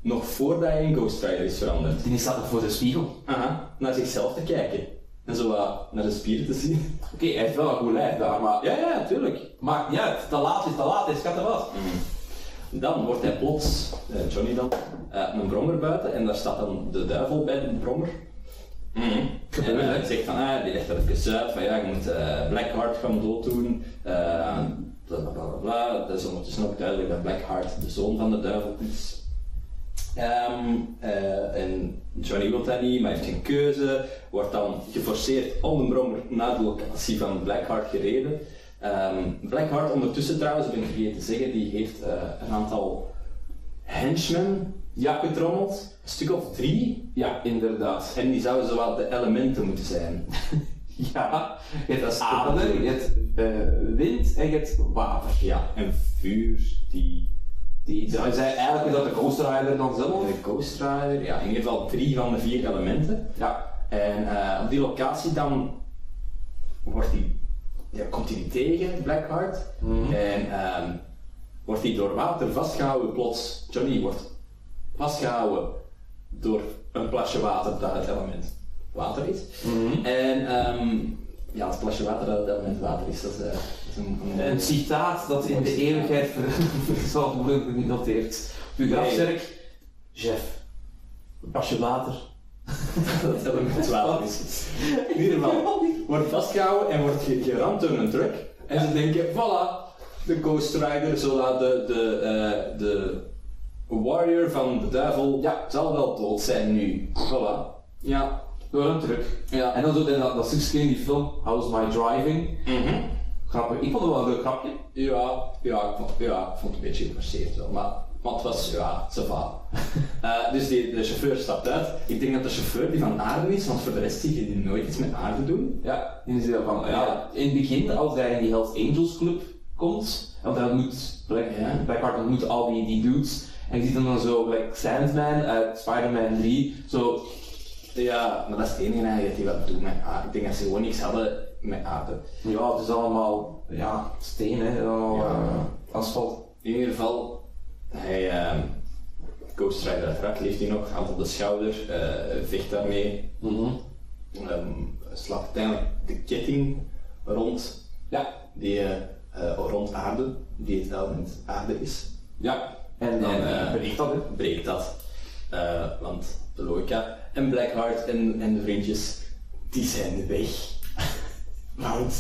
nog voordat hij in Ghost Rider is veranderd. Die staat nog voor de spiegel. Aha, naar zichzelf te kijken. En zo wat naar de spieren te zien. Oké, hij heeft wel een goed lijf daar, maar Ja, ja, tuurlijk. maakt niet uit, te laat is te laat, is schat er wat. Dan wordt hij plots, eh, Johnny dan, eh, een brommer buiten en daar staat dan de duivel bij de brommer. En eh, hij zegt van, ah, die legt er even uit van ja, je moet eh, Blackheart gaan dooddoen. Bla bla bla bla. Het is ondertussen ook duidelijk dat Blackheart de zoon van de duivel is. Ehm, eh, en Johnny wil dat niet, maar heeft geen keuze. Wordt dan geforceerd om een brommer naar de locatie van Blackheart gereden. Ehm, Blackheart ondertussen trouwens, ben ik vergeten te zeggen, die heeft eh, een aantal henchmen ja, getrommeld. Een stuk of drie. Ja, inderdaad. En die zouden zowat de elementen moeten zijn. Ja, je hebt aarde, je hebt eh, wind en je hebt water. Ja, en vuur, die... Die, hij zei eigenlijk is dat de Ghost Rider dan zelf. De Ghost Rider, ja, in ieder geval drie van de vier elementen. Ja, En eh, op die locatie dan wordt die, ja, komt hij die tegen, Blackheart. En ehm, wordt hij door water vastgehouden plots. Johnny wordt vastgehouden door een plasje water dat het element water is. En ehm, ja, het plasje water dat het element water is, dat is, eh, dat is een, een, een citaat dat in de eeuwigheid zal worden genoteerd. Op uw grafzerk, Jeff, een pasje water. dat het element water is. In ieder geval, wordt vastgehouden en wordt ge- geramd door een truck. En ze denken, voilà, de Ghost Rider, zodat de, de, eh, de warrior van de duivel Ja. zal wel dood zijn nu. Voilà. Ja. Door een truck. Ja. En dan zo dat, dat stukje in die film, How's My Driving. Mhm. Grappig, ik vond het wel een leuk grapje. Ja, ja, ik vond, ja, ik vond het een beetje geforceerd wel, maar, maar het was, ja, ça va. Eh, dus die, de chauffeur stapt uit. Ik denk dat de chauffeur die van aarde is, want voor de rest zie je die nooit iets met aarde doen. Ja, in de zin van, ja, in het begin, als hij in die Hells Angels club komt, want hij ontmoet, Black, Ja. Blackheart ontmoet al die, die dudes, en je ziet hem dan zo, like Sandman uit Spider-Man 3, zo, Ja, maar dat is het enige eigenlijk hij wat doet met aarde. Ik denk dat ze gewoon niks hadden met aarde. ja, het is allemaal, ja, steen, hè, allemaal Ja. eh, asfalt. In ieder geval, hij, ehm Ghost Rider uiteraard leeft hij nog, hand op de schouder, eh, vecht daarmee. Ehm, slaat uiteindelijk de ketting rond, Ja, die, eh, rond aarde, die het element aarde is. ja, en dan En, breekt dat, breekt dat. Want de logica. En Blackheart en, en de vriendjes, die zijn weg. want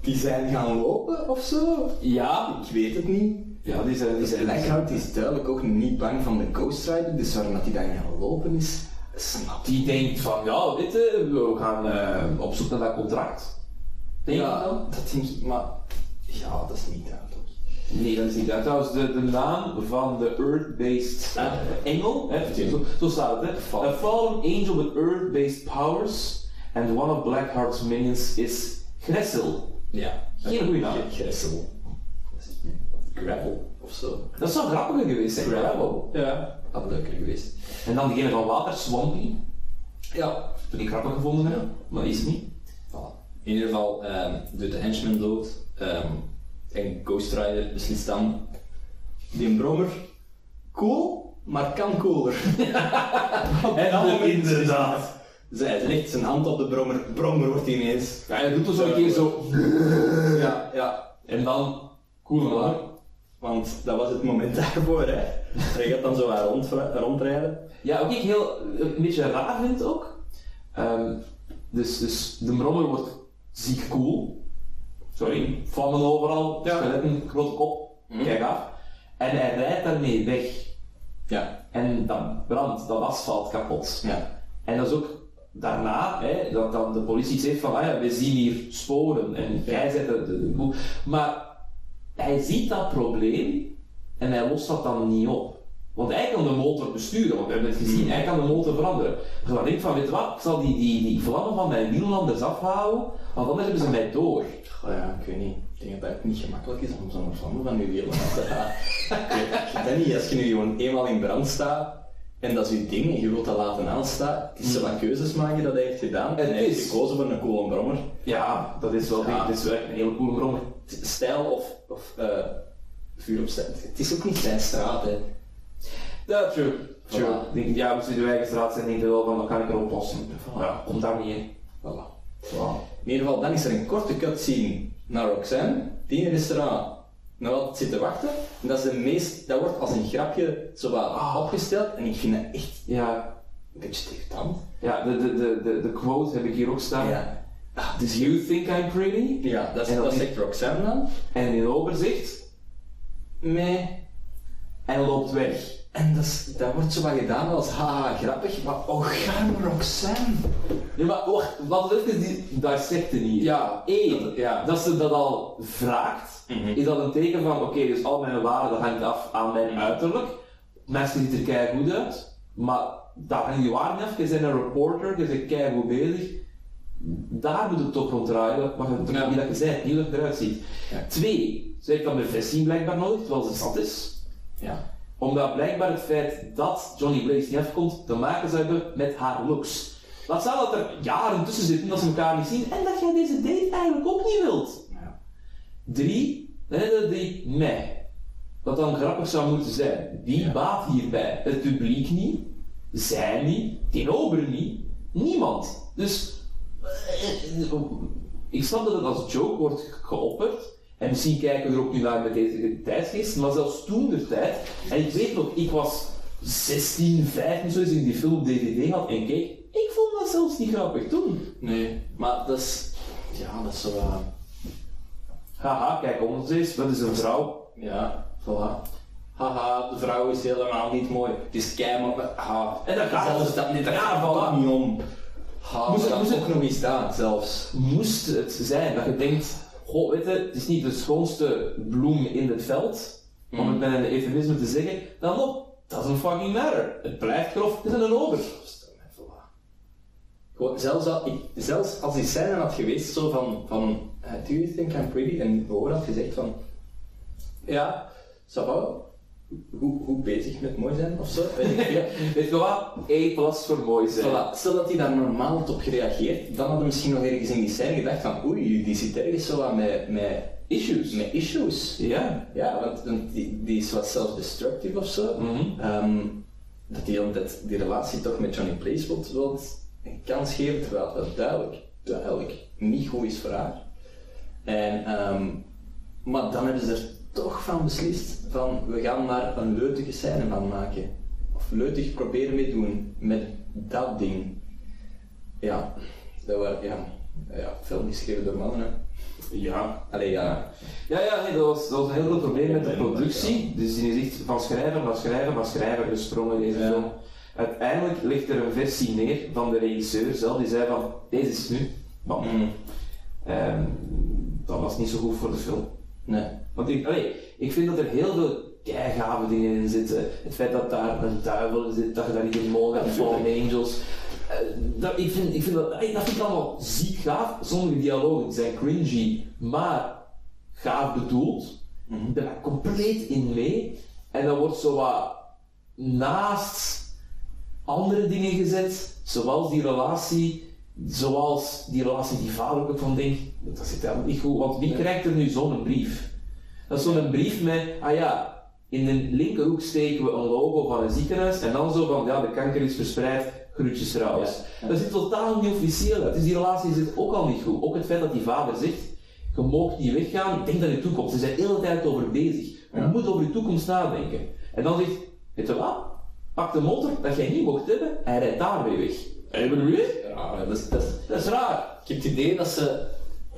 die zijn gaan lopen of zo. Ja, Ik weet het niet. ja, die zijn, die zijn Blackheart is duidelijk ook niet bang van de Ghost Rider, dus waarom dat hij dan gaan lopen is, snap Die denkt van, ja, weet je, we gaan eh, op zoek naar dat contract. Denk je Ja, dat denk ik, maar ja, dat is niet duidelijk. Nee, dat is niet uit. Trouwens, de, de naam van de Earth-based eh, engel, hè, zo, zo staat het, hè. Fallen. A fallen angel with Earth-based powers, and one of Blackheart's minions is Gressel. Ja. Geen goede naam. Gressel. Gravel of zo. Dat zou grappiger geweest zijn, Gravel. Ja, had leuker geweest. En dan diegene van water, Swampy. Ja. Dat ik grappig gevonden heb, maar is het niet. Voilà. In ieder geval ehm doet de henchman dood. ehm, en Ghost Rider beslist dan. Die brommer, cool, maar kan cooler. en dan inderdaad. Zij legt zijn hand op de brommer, brommer wordt ineens. Ja, hij doet er zo een keer zo, Ja, ja. en dan, cool man. Want dat was het moment daarvoor, hè. Hij gaat dan zo wat rond, rondrijden. Ja, wat ik heel, een beetje raar vind ook. ehm, dus, dus de brommer wordt ziek cool. Sorry, vlammen overal, Ja. skeletten, grote kop, Mhm. kijk af. En hij rijdt daarmee weg. Ja. En dan brandt dat asfalt kapot. Ja. En dat is ook daarna, hè, dat dan de politie zegt van, ah ja, we zien hier sporen en jij zet de, de, de boel. Maar hij ziet dat probleem en hij lost dat dan niet op. Want hij kan de motor besturen, want we hebben het gezien, hij kan de motor veranderen. Dus dan denkt van, weet je wat, ik zal die, die, die vlammen van mijn wiellanders afhouden, want anders hebben ze mij door. Ja, ik weet niet. Ik denk dat het niet gemakkelijk is om zo'n vlammen van je wielen af te halen. Ik dat niet, als je nu gewoon eenmaal in brand staat en dat is je ding en je wilt dat laten aanstaan, is zo wat keuzes maken dat hij heeft gedaan. En hij heeft gekozen voor een coole brommer. Ja, dat is wel, Ja. dat is wel echt een hele coole brommer. Stijl of, of eh, vuur op. Het is ook niet zijn straat, hè. Ja, true. True. Voilà. Ik ja, de wijkenstraat zijn, denk je wel van, dat kan ik erop lossen. Ja, komt daar niet. Voilà. In ieder geval, dan is er een korte cutscene naar Roxanne, die in een restaurant nog altijd zit te wachten. En dat is de meest, dat wordt als een grapje zo wat opgesteld en ik vind dat echt Ja, een beetje degoutant. ja de, de, de, de, de quote heb ik hier ook staan. Ja. Ah, Dus you think I'm pretty? Ja, dat, is, dat zegt Roxanne dan. En in overzicht, Nee. en loopt weg. En dat, is, dat wordt zo wat gedaan als haha grappig, maar oh gaan Roxanne. Nee, maar wacht, wat even die dissecten hier. Ja, Eén, dat- ja. dat ze dat al vraagt, Mhm. is dat een teken van, oké, dus al mijn waarde hangt af aan mijn uiterlijk. Mensen ziet er kei goed uit, maar daar hangt je waarde niet af. Je bent een reporter, je bent kei goed bezig. Daar moet het toch rond draaien, wat je, Ja. wie dat je bent, niet je eruit ziet. Ja. Twee, ze heeft dat bevestiging blijkbaar nodig, terwijl ze zat is. Ja. Omdat blijkbaar het feit dat Johnny Blaze niet afkomt te maken zou hebben met haar looks. Laat staan dat er jaren tussen zitten dat ze elkaar niet zien en dat jij deze date eigenlijk ook niet wilt. Ja. Drie, dan hebben we die mij. Wat dan grappig zou moeten zijn. Wie Ja. baat hierbij? Het publiek niet, zij niet, die ober niet, niemand. Dus eh, ik snap dat het als joke wordt geopperd. En misschien kijken we er ook nu naar met deze tijdsgeest, maar zelfs toen de tijd. En ik weet nog, ik was 16, 15, zo ik die film op DVD had en keek. Ik vond dat zelfs niet grappig toen. Nee, maar dat is, ja, dat is zo wat, Haha, kijk om ons eens, dat is een vrouw. ja, voilà. Haha, de vrouw is helemaal niet mooi. Het is keihard, maar ha. En dat gaat- zelfs dat niet, Ja, voilà. ook niet om. Ha, Moest het- dat ook nog eens staan, zelfs. moest het zijn dat je denkt, goh, weet je, het is niet de schoonste bloem in het veld, om het met een eufemisme te zeggen, dan nog, doesn't fucking matter. Het blijft grof, het is een ober. Voilà. Gewoon, zelfs, al, ik, zelfs als die scène had geweest, zo van, van eh, do you think I'm pretty? En Oor had gezegd van, ja, ça va, goed bezig met mooi zijn of zo. weet je wat? E plus voor mooi zijn. Voilà. Stel dat hij daar normaal op gereageerd, dan hadden we misschien nog ergens in die scène gedacht van oei, die zit ergens zo aan met, met Issues. met issues. Ja. Ja, want, want die, die is wat self-destructive of zo. Mhm. Ehm, dat die, dat die relatie toch met Johnny wilt, wilt een kans geven, terwijl dat duidelijk, duidelijk niet goed is voor haar. En, ehm, maar dan hebben ze er toch van beslist van we gaan daar een leutige scène van maken. Of leutig proberen mee doen met dat ding. Ja, dat waren ja, ja, film geschreven door mannen. Hè. Ja. Allee, ja. Ja, ja, nee, dat was, dat was een heel groot probleem met de productie. Dus die is echt van schrijver, van schrijver, van schrijver gesprongen in deze Ja. film. Uiteindelijk ligt er een versie neer van de regisseur zelf, die zei van, deze is nu. Bam. Mm, Ehm, dat was niet zo goed voor de film. nee. Want ik, allee, ik vind dat er heel veel keigave dingen in zitten. Het feit dat daar een duivel in zit, dat je daar niet in mogen hebt, Fallen Angels. Eh, dat, ik, vind, ik vind dat, allee, dat vind ik allemaal ziek gaaf. Sommige dialogen zijn cringy, maar gaaf bedoeld. Ik ben daar compleet in mee. En dan wordt zo wat naast andere dingen gezet, zoals die relatie, zoals die relatie die vader ook van denkt, dat zit helemaal niet goed, want wie krijgt er nu zo'n brief? Dat is zo'n brief met, ah ja, in de linkerhoek steken we een logo van een ziekenhuis en dan zo van, ja, de kanker is verspreid, groetjes trouwens. Ja. Dat ziet totaal niet officieel uit. Dus die relatie zit ook al niet goed. Ook het feit dat die vader zegt, je mag niet weggaan, denk aan je toekomst. Ze zijn de hele tijd over bezig. Je moet over je toekomst nadenken. En dan zegt, weet je wat? Pak de motor dat jij niet mocht hebben en rijd daar weer weg. En je? Ja, dat is, dat is, Dat is raar. Ik heb het idee dat ze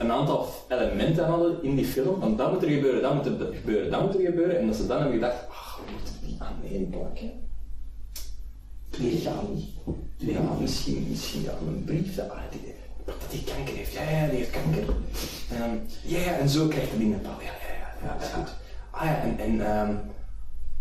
een aantal elementen hadden in die film, van dat moet er gebeuren, dat moet er gebeuren, dat moet er gebeuren, en dat ze dan hebben gedacht, ach, we moeten die aan één plakken. Weet ik niet. Ja, niet. misschien, misschien ja, een brief dat, ah, die, hij kanker heeft. Ja, ja, die heeft kanker. Dan, ja, ja, en zo krijgt hij die Nepal. Ja, ja, ja, ja, dat is goed. Ah ja, en, ehm,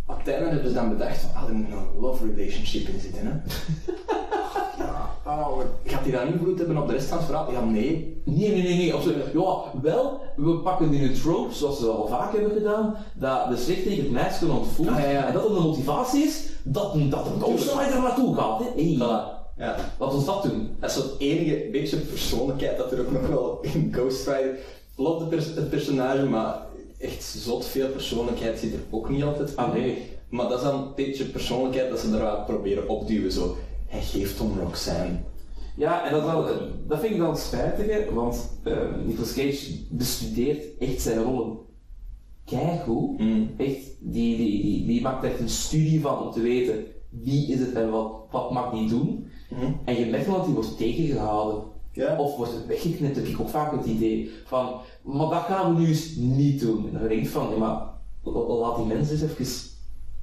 op het einde hebben ze dan bedacht ah, er moet nog een love relationship in zitten, hè. ja, oh, gaat hij dat invloed hebben op de rest van het verhaal? Ja, nee. Nee, nee, nee, nee. Absoluut. Ja, wel, we pakken in een trope, zoals we al vaak hebben gedaan, dat de slechterik het meisje ontvoert. Ah, ja, ja. En dat het de motivatie is dat, dat de Ghost Rider naartoe gaat. Hè. Hey, Voilà. Ja. Laat ons dat doen. Dat is het enige beetje persoonlijkheid dat er ook nog wel in Ghost Rider. Love de pers- het personage, maar echt zot veel persoonlijkheid zit er ook niet altijd in. Ah, nee. Maar dat is dan een beetje persoonlijkheid dat ze er wat proberen opduwen. Zo. Hij geeft om Roxanne. Ja, en dat, wel, dat vind ik dan spijtig, want uh, Nicolas Cage bestudeert echt zijn rollen keigoed. Mm. Echt, die, die, die, die maakt echt een studie van om te weten wie is het en wat, wat mag die doen. Mhm. En je merkt wel dat die wordt tegengehouden. Ja. Of wordt het weggeknipt, heb ik ook vaak het idee van, maar dat gaan we nu eens niet doen. En dan denk ik van, ja, maar la- la- laat die mensen eens even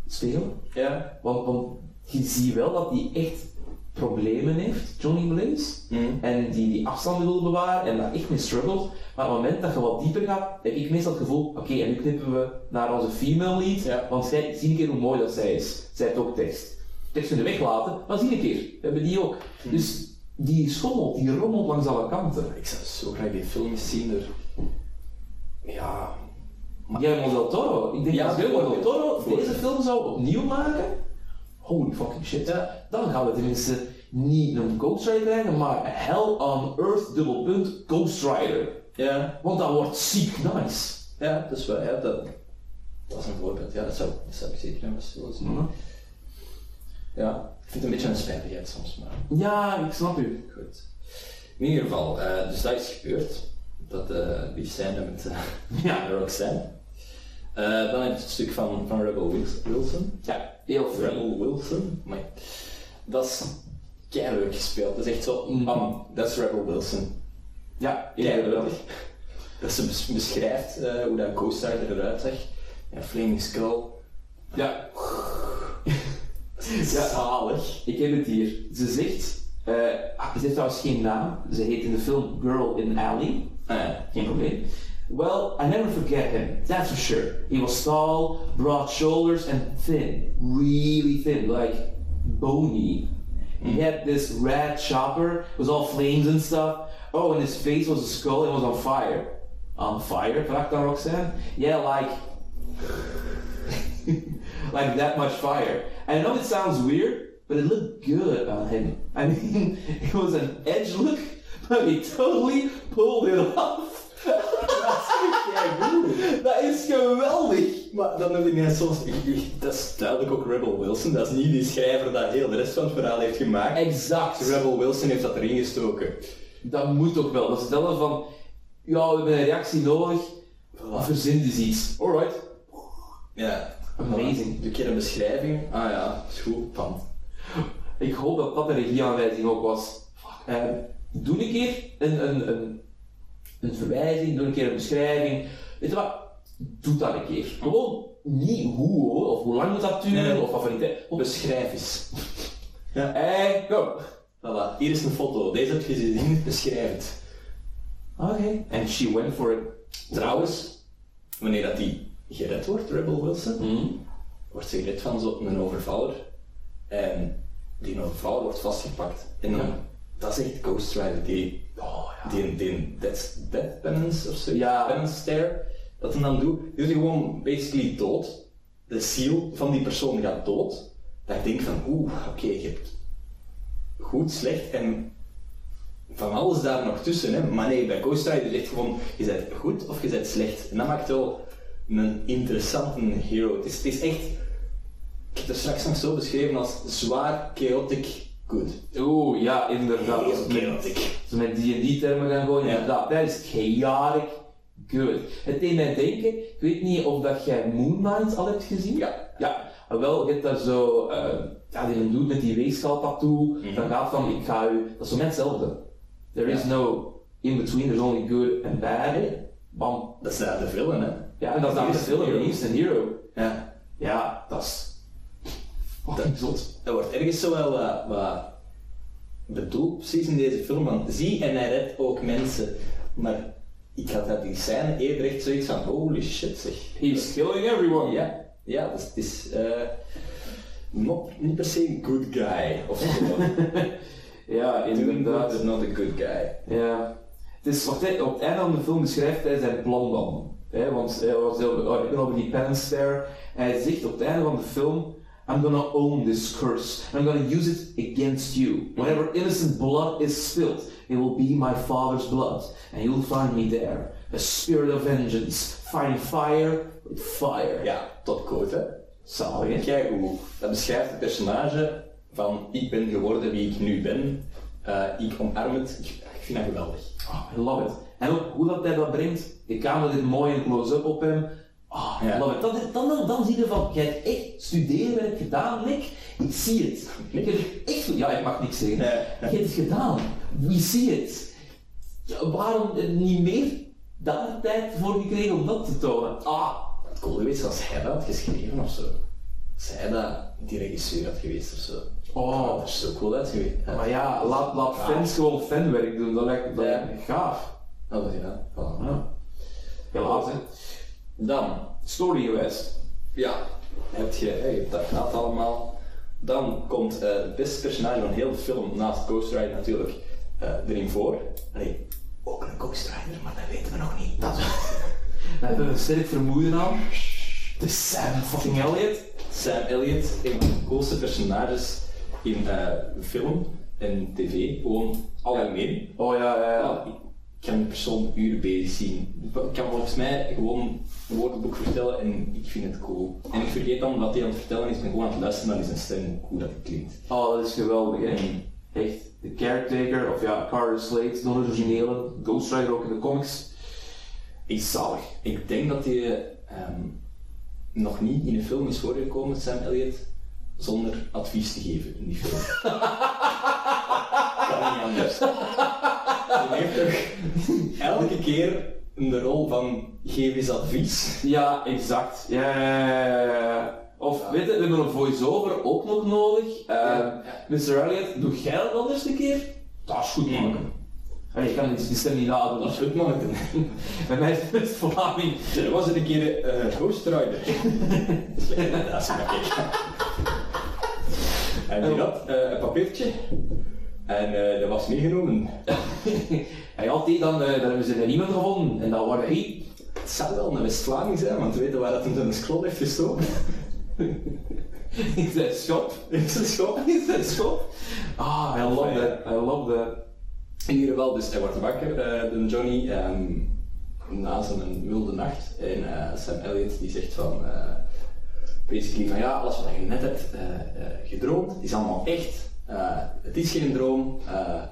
spelen. Ja. Want, want je ziet wel dat die echt problemen heeft, Johnny Blaze. Mm. En die die afstanden wil bewaren en daar echt mee struggelt. Maar op het moment dat je wat dieper gaat, heb ik meestal het gevoel, oké, en nu knippen we naar onze female lead. Ja. Want zij, zie een keer hoe mooi dat zij is. Zij heeft ook tekst. Tekst kunnen weglaten, maar zie een keer, we hebben die ook. Dus die schommelt, die rommelt langs alle kanten. Ik zou zo graag die film eens zien. Er... Ja. Maar- Guillermo del Toro, ik denk Ja, dat Guillermo del. Toro deze film zou opnieuw maken, holy fucking shit. Ja. Dan gaan we tenminste niet een Ghost Rider krijgen, maar Hell on Earth dubbelpunt Ghost Rider. Ja. Want dat wordt ziek nice. Ja, dat is wel, ja, dat, dat is een voorbeeld. Ja, dat zou, dat zou ik zeker willen zien. Mhm. Ja, ik vind het een beetje een spijtigheid soms, maar Ja, ik snap u. goed. In ieder geval, eh, dus dat is gebeurd. Dat, eh die scène met eh Ja. Roxanne. Dan heb je het stuk van, van Rebel Wils- Wilson. Ja, heel veel. Rebel Wilson. Maar dat is leuk gespeeld. Dat is echt zo, Mhm. bam, dat is Rebel Wilson. Ja, Keihard. Dat ze bes- beschrijft eh, hoe dat Rider eruit zag. Ja, Flaming Skull. Ja, Ja. Zalig. ik heb het hier. Ze zegt, ah, ze heeft trouwens geen naam. Ze heet in de film Girl in Alley. Ah, ja. Geen probleem. Well, I never forget him, that's for sure. He was tall, broad shoulders, and thin. Really thin, like bony. He hmm. had this red chopper, it was all flames and stuff. Oh, and his face was a skull, it was on fire. On fire? dan Roxanne. Yeah, like... like that much fire. I know it sounds weird, but it looked good on him. I mean, it was an edge look, but he totally pulled it off. Dat is geweldig. Maar dan heb ik net soms... Dat is duidelijk ook Rebel Wilson. Dat is niet die schrijver dat heel de rest van het verhaal heeft gemaakt. Exact. Rebel Wilson heeft dat erin gestoken. Dat moet ook wel. Dat is stellen van, ja, we hebben een reactie nodig. Voilà. Verzin dus iets. Alright. Ja. Amazing. Doe een keer een beschrijving. Ah ja, is goed. Van. Ik hoop dat dat de regieaanwijzing ook was. Fuck, eh, doe een keer een, een, een, een verwijzing, doe een keer een beschrijving. Weet je wat? Doe dat een keer. Gewoon niet hoe hoor, of hoe lang moet dat duren, Nee. of wat voor Beschrijf eens. Hey, kom. Voilà. Hier is een foto. Deze heb je gezien. Beschrijf het. Oké. And she went for it. Trouwens, wanneer dat die gered wordt, Rebel Wilson, Mhm. wordt ze gered van zo'n overvaller. En die overvaller wordt vastgepakt. En dan, dat is echt Ghost Rider, die, Oh ja. die, die death, death penance of zo, Ja. penance stare, dat hij dan doet, die doet hij gewoon basically dood. De ziel van die persoon gaat dood. Dat ik denk van, oeh, oké, je hebt goed, slecht en van alles daar nog tussen. Hè. Maar nee, bij Ghost Rider is echt gewoon, je bent goed of je bent slecht. En dat maakt wel een interessante hero. Het is, het is echt, ik heb het er straks nog zo beschreven als zwaar chaotic good. Oeh, ja, inderdaad. Heel Als we met- chaotic. We met D&D termen gaan gooien, Ja. inderdaad, dat is chaotic good. Het deed mij denken, ik weet niet of dat jij Moon Knight al hebt gezien? Ja. Ja, Ah, wel, je hebt daar zo, eh, ja, die een doet met die weegschaal tattoo, dan gaat van, ik ga u, dat is zo met hetzelfde. There is no in between, there's only good and bad. Bam. Dat is daar de villain, hè. Ja, en dat is dan de film, hero. Instant Hero. Ja. Ja, dat is fucking zot. Er wordt ergens zo wel wat, wat bedoeld, precies in deze film, van zie en hij redt ook mensen. Maar ik had dat die scène eerder echt zoiets van, holy shit zeg. He's killing everyone. Ja, ja dus het is eh, not, niet per se een good guy of zo. Ja, Doing inderdaad. but not a good guy. Ja. Het is wat hij op het einde van de film beschrijft hij zijn plan dan. Hè, want hij was heel, oh, ik ben over die penance there. Hij zegt op het einde van de film: I'm gonna own this curse. I'm gonna use it against you. Whenever innocent blood is spilled, it will be my father's blood. And you'll find me there. A spirit of vengeance, fighting fire with fire. Ja, top quote hè. Zalig, hè? Kijk hoe dat beschrijft het personage van ik ben geworden wie ik nu ben. Eh, ik omarm het. Ik, ik vind dat geweldig. Oh, I love it. En ook hoe dat hij dat brengt. De camera dit mooi in close-up op hem. Oh, I Ja. love it. Dan, dan, dan, zie je van, jij hebt echt studeerwerk gedaan, Nick. Ik zie het. Ik heb echt, ja, ik mag niks zeggen. Nee. Je hebt het gedaan. We see it. Ja, waarom niet meer daar tijd voor gekregen om dat te tonen? Ah, Het cool geweest als hij dat had geschreven of zo. Als hij dat die regisseur had geweest of zo. Oh. dat is zo cool uit geweest. maar ja, laat, laat fans gewoon fanwerk doen. Dat lijkt, Ja. me gaaf. Dat. Voilà. Ja. Helaas, hè. Dan, Story geweest. ja, heb je, hebt dat gehad allemaal. Dan komt eh, het beste personage van heel de film, naast Ghost Rider natuurlijk, eh, erin voor. Allee, ook een Ghost Rider, maar dat weten we nog niet. Dat is We hebben een sterk vermoeden aan. De Sam fucking Elliot. Sam Elliott, een van de coolste personages in eh, film en tv, gewoon algemeen. Oh ja, ja, ik kan die persoon uren bezig zien. Ik kan volgens mij gewoon een woordenboek vertellen en ik vind het cool. En ik vergeet dan wat hij aan het vertellen is, ik ben gewoon aan het luisteren naar zijn stem, hoe dat klinkt. Oh, dat is geweldig, hè. Echt. De caretaker, of ja, Carter Slade, de originele, Ghost Rider ook in de comics. Ik, zalig. Ik denk dat hij ehm, nog niet in een film is voorgekomen, Sam Elliott, zonder advies te geven in die film. kan niet anders. Hij heeft toch elke keer een rol van geef eens advies. Ja, exact. Ja, ja, ja. Of, weet je, we hebben een voice-over ook nog nodig. Eh, Ja. Mr. Elliot, doe jij dat anders een keer? Dat is goed, man. Allee, ik kan die stem niet nadoen. Dat is goed, man. Bij mij is het best Vlaming. Er was een keer een uh, Ghost Rider. dat is maar. En die had eh, een papiertje. En eh, dat was meegenomen. Hij had die dan, daar hebben ze er iemand gevonden. En dat waren hij. Het zou wel een West-Vlaming zijn, want we weten waar dat hem zijn scroll heeft gestoken. In zijn schop. In zijn schop. In zijn schop. Ah, I love that. I love that. In ieder geval, dus hij wordt wakker, eh, de Johnny, ehm, na zijn wilde nacht. En Sam Elliott die zegt van, basically van ja, alles wat je net hebt gedroomd, is allemaal echt. Eh, het is geen droom. eh,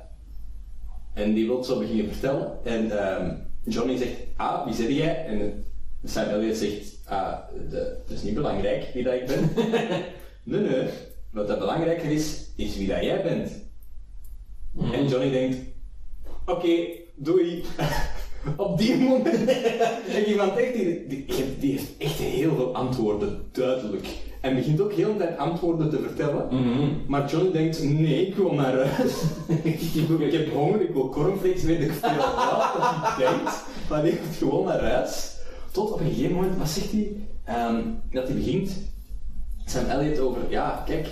en die wil zo beginnen vertellen. En ehm, Johnny zegt, ah, wie zeg jij? En Sam Elliott zegt, ah, de, dat is niet belangrijk wie dat ik ben. nee, nee. Wat dat belangrijker is, is wie dat jij bent. En Johnny denkt, oké, doei. Op die moment. en iemand echt, die, die, die heeft echt heel veel antwoorden, duidelijk. En begint ook heel tijd antwoorden te vertellen. Maar Johnny denkt, nee, ik wil naar huis. ik, wil- ik heb honger, ik wil cornflakes, weet ik veel wat hij denkt. Maar hij gaat gewoon naar huis. Tot op een gegeven moment, wat zegt hij? Ehm, dat hij begint, Sam Elliott over, ja, kijk,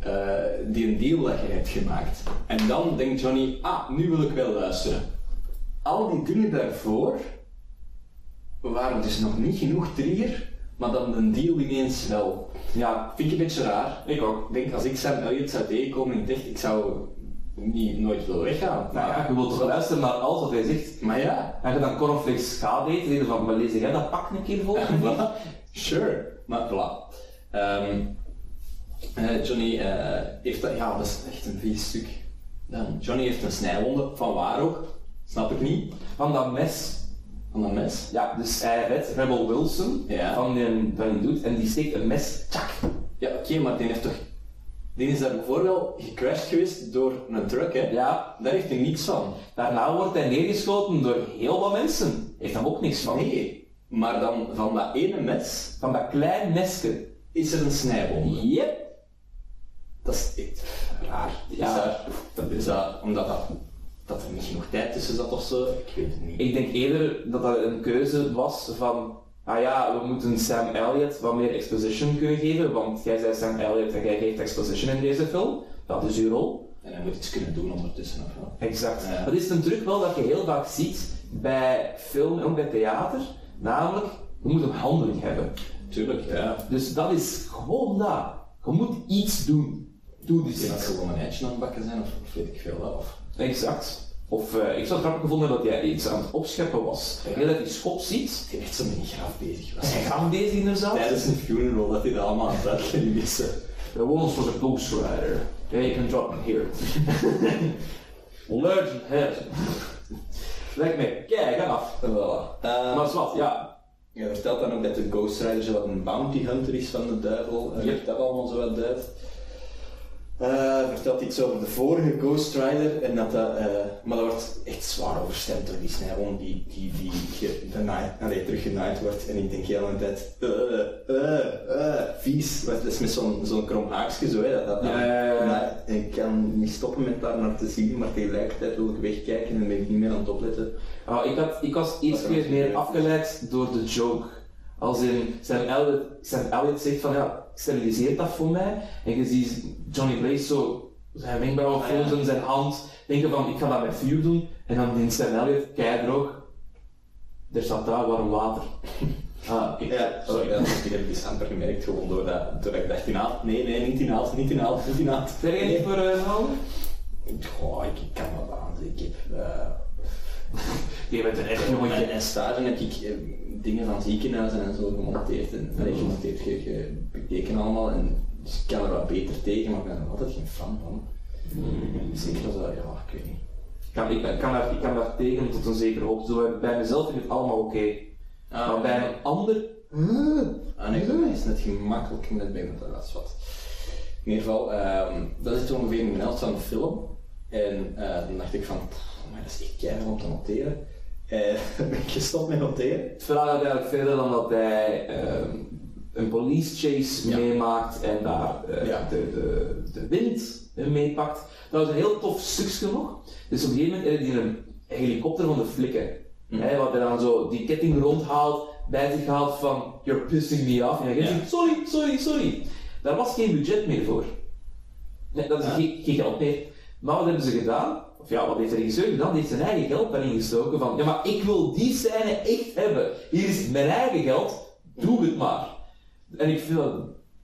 eh, die een deal dat je hebt gemaakt. En dan denkt Johnny, ah, nu wil ik wel luisteren. Al die dingen daarvoor waren dus nog niet genoeg trigger, maar dan een deal ineens wel. Ja, Vind ik een beetje raar. ik ook. Ik denk, als ik Sam Elliott zou tegenkomen in echt, ik zou niet, nooit willen weggaan. Nou ja, je wilt toch luisteren naar alles wat hij zegt. Maar ja, En je dan cornflakes gaat eten, dan van, maar lees jij dat pak een keer voor? Voilà. Sure, maar voilà. Ehm, eh, Johnny eh, heeft dat, ja, dat is echt een vies stuk. Dan, Johnny heeft een snijwonde, van waar ook? Snap ik niet. Van dat mes. Van een mes. Ja, dus hij redt Rebel Wilson Ja. van die, dat hij doet en die steekt een mes, tjak. Ja, oké, maar die heeft toch... Die is daarvoor wel gecrashed geweest door een truck, hè? Ja, Daar heeft hij niets van. daarna wordt hij neergeschoten door heel wat mensen. Heeft hem ook niks van. Nee. Maar dan, van dat ene mes, Van dat klein mesje. is er een snijwonde. Yep. Dat is echt raar. Ja. Is, dat, is dat omdat dat, dat er niet genoeg tijd tussen zat of zo? Ik weet het niet. Ik denk eerder dat dat een keuze was van, ah ja, we moeten Sam Elliott wat meer exposition kunnen geven, want jij zei Sam Elliott en jij geeft exposition in deze film. Dat is uw rol. En hij moet iets kunnen doen ondertussen of. Exact. Ja. Dat is een truc wel dat je heel vaak ziet bij film en bij theater, namelijk, je moet een handeling hebben. Tuurlijk, ja. Dus dat is gewoon dat. Je moet iets doen. Doe dus Misschien dat iets. ze gewoon een eitje aan het bakken zijn of, of weet ik veel. Of... Exact. Of eh, ik zou het grappig gevonden dat jij iets aan het opscheppen was. Heel dat die schop ziet. Die echt zo met graaf bezig was. Hij gaat bezig inderdaad. Tijdens een funeral dat hij dat allemaal aan het uitleggen is. The ones for the Ghost Rider. Yeah, you can drop it here. Legend head. Lijkt me kijk af. En voilà. Maar wat, ja. Je vertelt dan ook dat de Ghost Rider zo wat een bounty hunter is van de duivel. Je Yep. hebt dat allemaal zo wat uit. Eh, vertelt iets over de vorige Ghost Rider en dat dat, eh, maar dat wordt echt zwaar overstemd door die snijwon die, die, die genaaid- allee, teruggenaaid wordt. En ik denk heel hele tijd, eh, eh, eh, vies. Want dat is met zo'n zo'n krom haakje zo, hè, dat, dat, Ja, ja, ja. Maar ik kan niet stoppen met daar naar te zien, maar tegelijkertijd wil ik wegkijken en ben ik niet meer aan het opletten. Ah, ik, had, ik was iets meer afgeleid door de joke. Als in Sam Elliott, Sam Elliott zegt van ja, steriliseer dat voor mij. En je ziet Johnny Blaze zo zijn wenkbrauwen Ah, ja. zijn hand, denken van ik ga dat met vuur doen. En dan in Sam Elliott, keidroog, er staat daar warm water. Ah, ik, Ja, sorry, dat heb ik dus amper gemerkt, gewoon doordat, doordat ik dacht inhaal. Nee, nee, niet inhaal, niet inhaal, niet inhaal. Ben jij niet voor uh, houden? Goh, ik, ik kan wel aan. Ik heb... eh Je bent een echt in jongetje. stage heb ik eh, dingen van ziekenhuizen en zo gemonteerd. En, allee, gemonteerd, ge, ge- bekeken allemaal. En, dus ik kan er wat beter tegen, maar ik ben er altijd geen fan van. Zeker als dat, ja, ik weet niet. Ik kan, ik, ben- kan daar, ik kan daar tegen tot een zekere hoogte. Zo, bij mezelf vind ik het allemaal oké. maar bij een ander... Ah nee, bij mij is het net gemakkelijk, net bij dat was wat. In ieder geval, ehm, dat is ongeveer een helft van de film. En eh, dan dacht ik van, pff, maar dat is echt keihard om te noteren. En ben ik gestopt met noteren. Het verhaal gaat eigenlijk verder dan dat hij ehm, een police chase Ja. meemaakt en daar eh, Ja. de, de, de wind eh, meepakt. Dat was een heel tof stukje nog. Dus op een gegeven moment je een helikopter van de flikken. Hè, wat hij dan zo die ketting rondhaalt, bij zich haalt van you're pissing me off. En hij Ja. zegt sorry, sorry, sorry. Daar was geen budget meer voor. Nee, dat is Ja. geen, geen geld meer. Maar wat hebben ze gedaan? Of ja, wat heeft de regisseur gedaan? Die heeft zijn eigen geld daarin gestoken van, ja maar ik wil die scène echt hebben. Hier is mijn eigen geld, doe het maar. En ik vind dat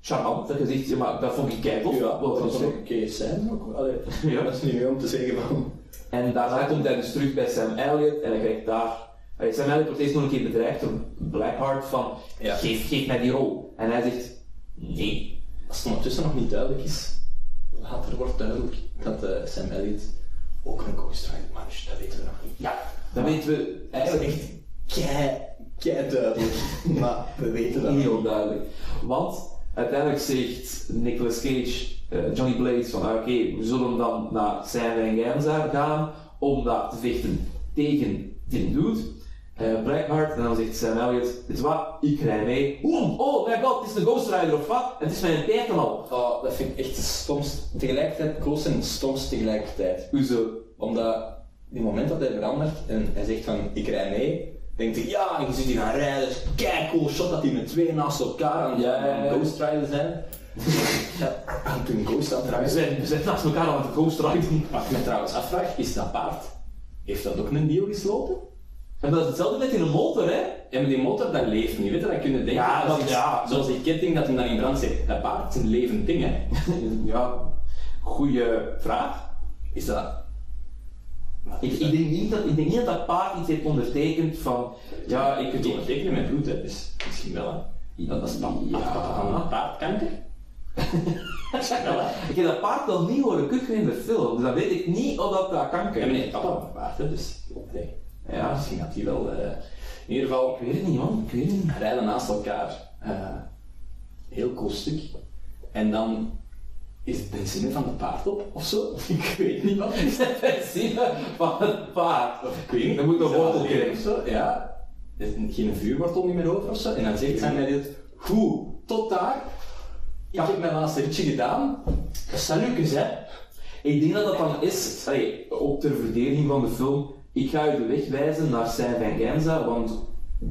charmant, dat je zegt, ja maar dat vond ik kei tof. Ja, dat is. ook een keer zijn. Ook, allee, Ja. Dat is niet meer om te zeggen van... En daarna komt hij dus terug bij Sam Elliott en hij krijgt daar... Allee, Sam Elliott wordt eerst nog een keer bedreigd door Blackheart van, Ja. geef, geef mij die rol. En hij zegt, nee. Als het ondertussen nog niet duidelijk is, later wordt duidelijk dat eh, Sam Elliott ook een Rider man is. Dat weten we nog niet. Ja, dan weten we Dat is eigenlijk echt kei, kei duidelijk. maar we weten dat heel niet. duidelijk. Want uiteindelijk zegt Nicolas Cage, eh, Johnny Blaze van oké, we zullen dan naar San Venganza gaan om daar te vechten tegen die dude. Eh Blackheart, en dan zegt Sam Elliott, dit is wat, ik rij mee. Oh, oh mijn god, het is de Ghost Rider of wat? Het is mijn tijd al. Oh, dat vind ik echt de stomste. Tegelijkertijd, close en het stomste tegelijkertijd. Hoezo? Omdat, die moment dat hij verandert en hij zegt van, ik rij mee, denkt hij, ja, en je ziet die gaan rijden, dus kijk cool shot dat die met twee naast elkaar aan, Ja, ja, Ghost Rider zijn. ja, en toen Ghost aan het We zijn, we zijn naast elkaar aan het Ghost Riding. Wat ik me trouwens afvraag, is dat paard, heeft dat ook een deal gesloten? En dat is hetzelfde met in een motor, hè? Ja, maar die motor, dat leeft niet, weet je, dat kun je denken. Ja, dat dat- ja. Zoals die ketting dat hem dan in brand zet. Dat paard is een levend ding, hè. ja, goeie vraag. Is dat... Ik, ik, dat? denk niet dat, ik denk niet dat dat paard iets heeft ondertekend van, ja, ik kunt ondertekenen met bloed, hè, dus misschien wel, hè. Dat is dan Ja. ja. paardkanker. Ik heb dat paard wel niet horen kuchen in de film, dus dan weet ik niet of dat dat kanker Ja, papa was een paard, hè, dus... Nee. Ja. Misschien had hij wel... eh, in ieder geval, Ik weet het niet, man. Ik weet het niet. rijden naast elkaar. Eh, heel cool stuk. En dan is het benzine van het paard op, of zo. Ik weet niet wat. Is het benzine van het paard? Of ik weet niet. Dan moet een wortel krijgen. of zo. Ja. Er is geen vuurwortel niet meer over of zo. En dan zegt hij mij dit. Goed, tot daar. Ik heb mijn laatste ritje gedaan. Lucas, hè? Ik denk dat dat dan is, allee, ook ter verdediging van de film, ik ga u de weg wijzen naar San Venganza, want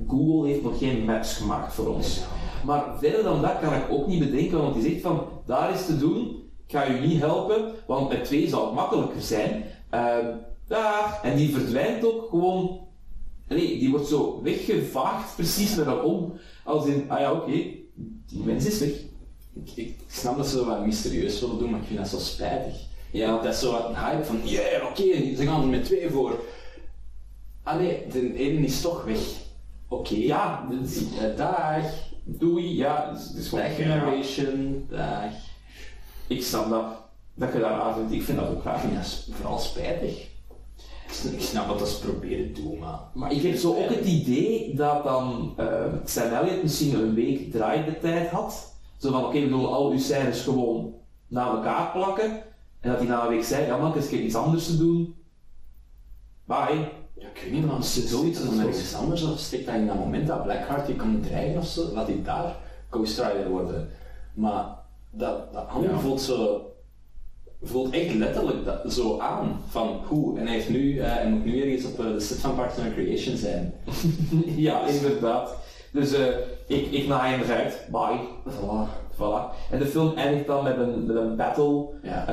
Google heeft nog geen maps gemaakt voor ons. Maar verder dan dat kan ik ook niet bedenken, want die zegt van, daar is te doen, ik ga u niet helpen, want met twee zou het makkelijker zijn. Ehm daar, en die verdwijnt ook gewoon, nee, die wordt zo weggevaagd, precies met een om, als in, ah ja, oké, die mens is weg. Ik, ik snap dat ze wat mysterieus willen doen, maar ik vind dat zo spijtig. Ja, dat is zo wat een hype van, yeah, oké, ze gaan er met twee voor. Ah nee, de ene is toch weg. Oké, Ja, is- Eh, dag. doei, ja, is gewoon Dag generation, dag. Ik snap dat, dat je daar aan ik vind dat ook Ik graag. vind dat s- vooral spijtig. Ik snap dat ze proberen te doen, maar... Maar ik heb zo ook het idee dat dan eh, Sam Elliott misschien een week draaide had. Zo van, oké, we doen al uw scènes gewoon na elkaar plakken. En dat hij na een week zei, ja man, ik heb iets anders te doen. Bye. Ja, ik weet niet, maar zoiets dan ergens anders of steekt dat in dat moment dat Blackheart die komt dreigen of zo, laat hij daar Ghost Rider worden. Maar dat, dat andere Ja. voelt zo, voelt echt letterlijk dat, zo aan van hoe, en hij, heeft nu, eh, hij moet nu ergens op eh, de set van Parks and Recreation zijn. ja, inderdaad. Dus eh, ik, ik naai hem eruit. Bye. Voilà. Voilà. En de film eindigt dan met een, met een battle. Ja.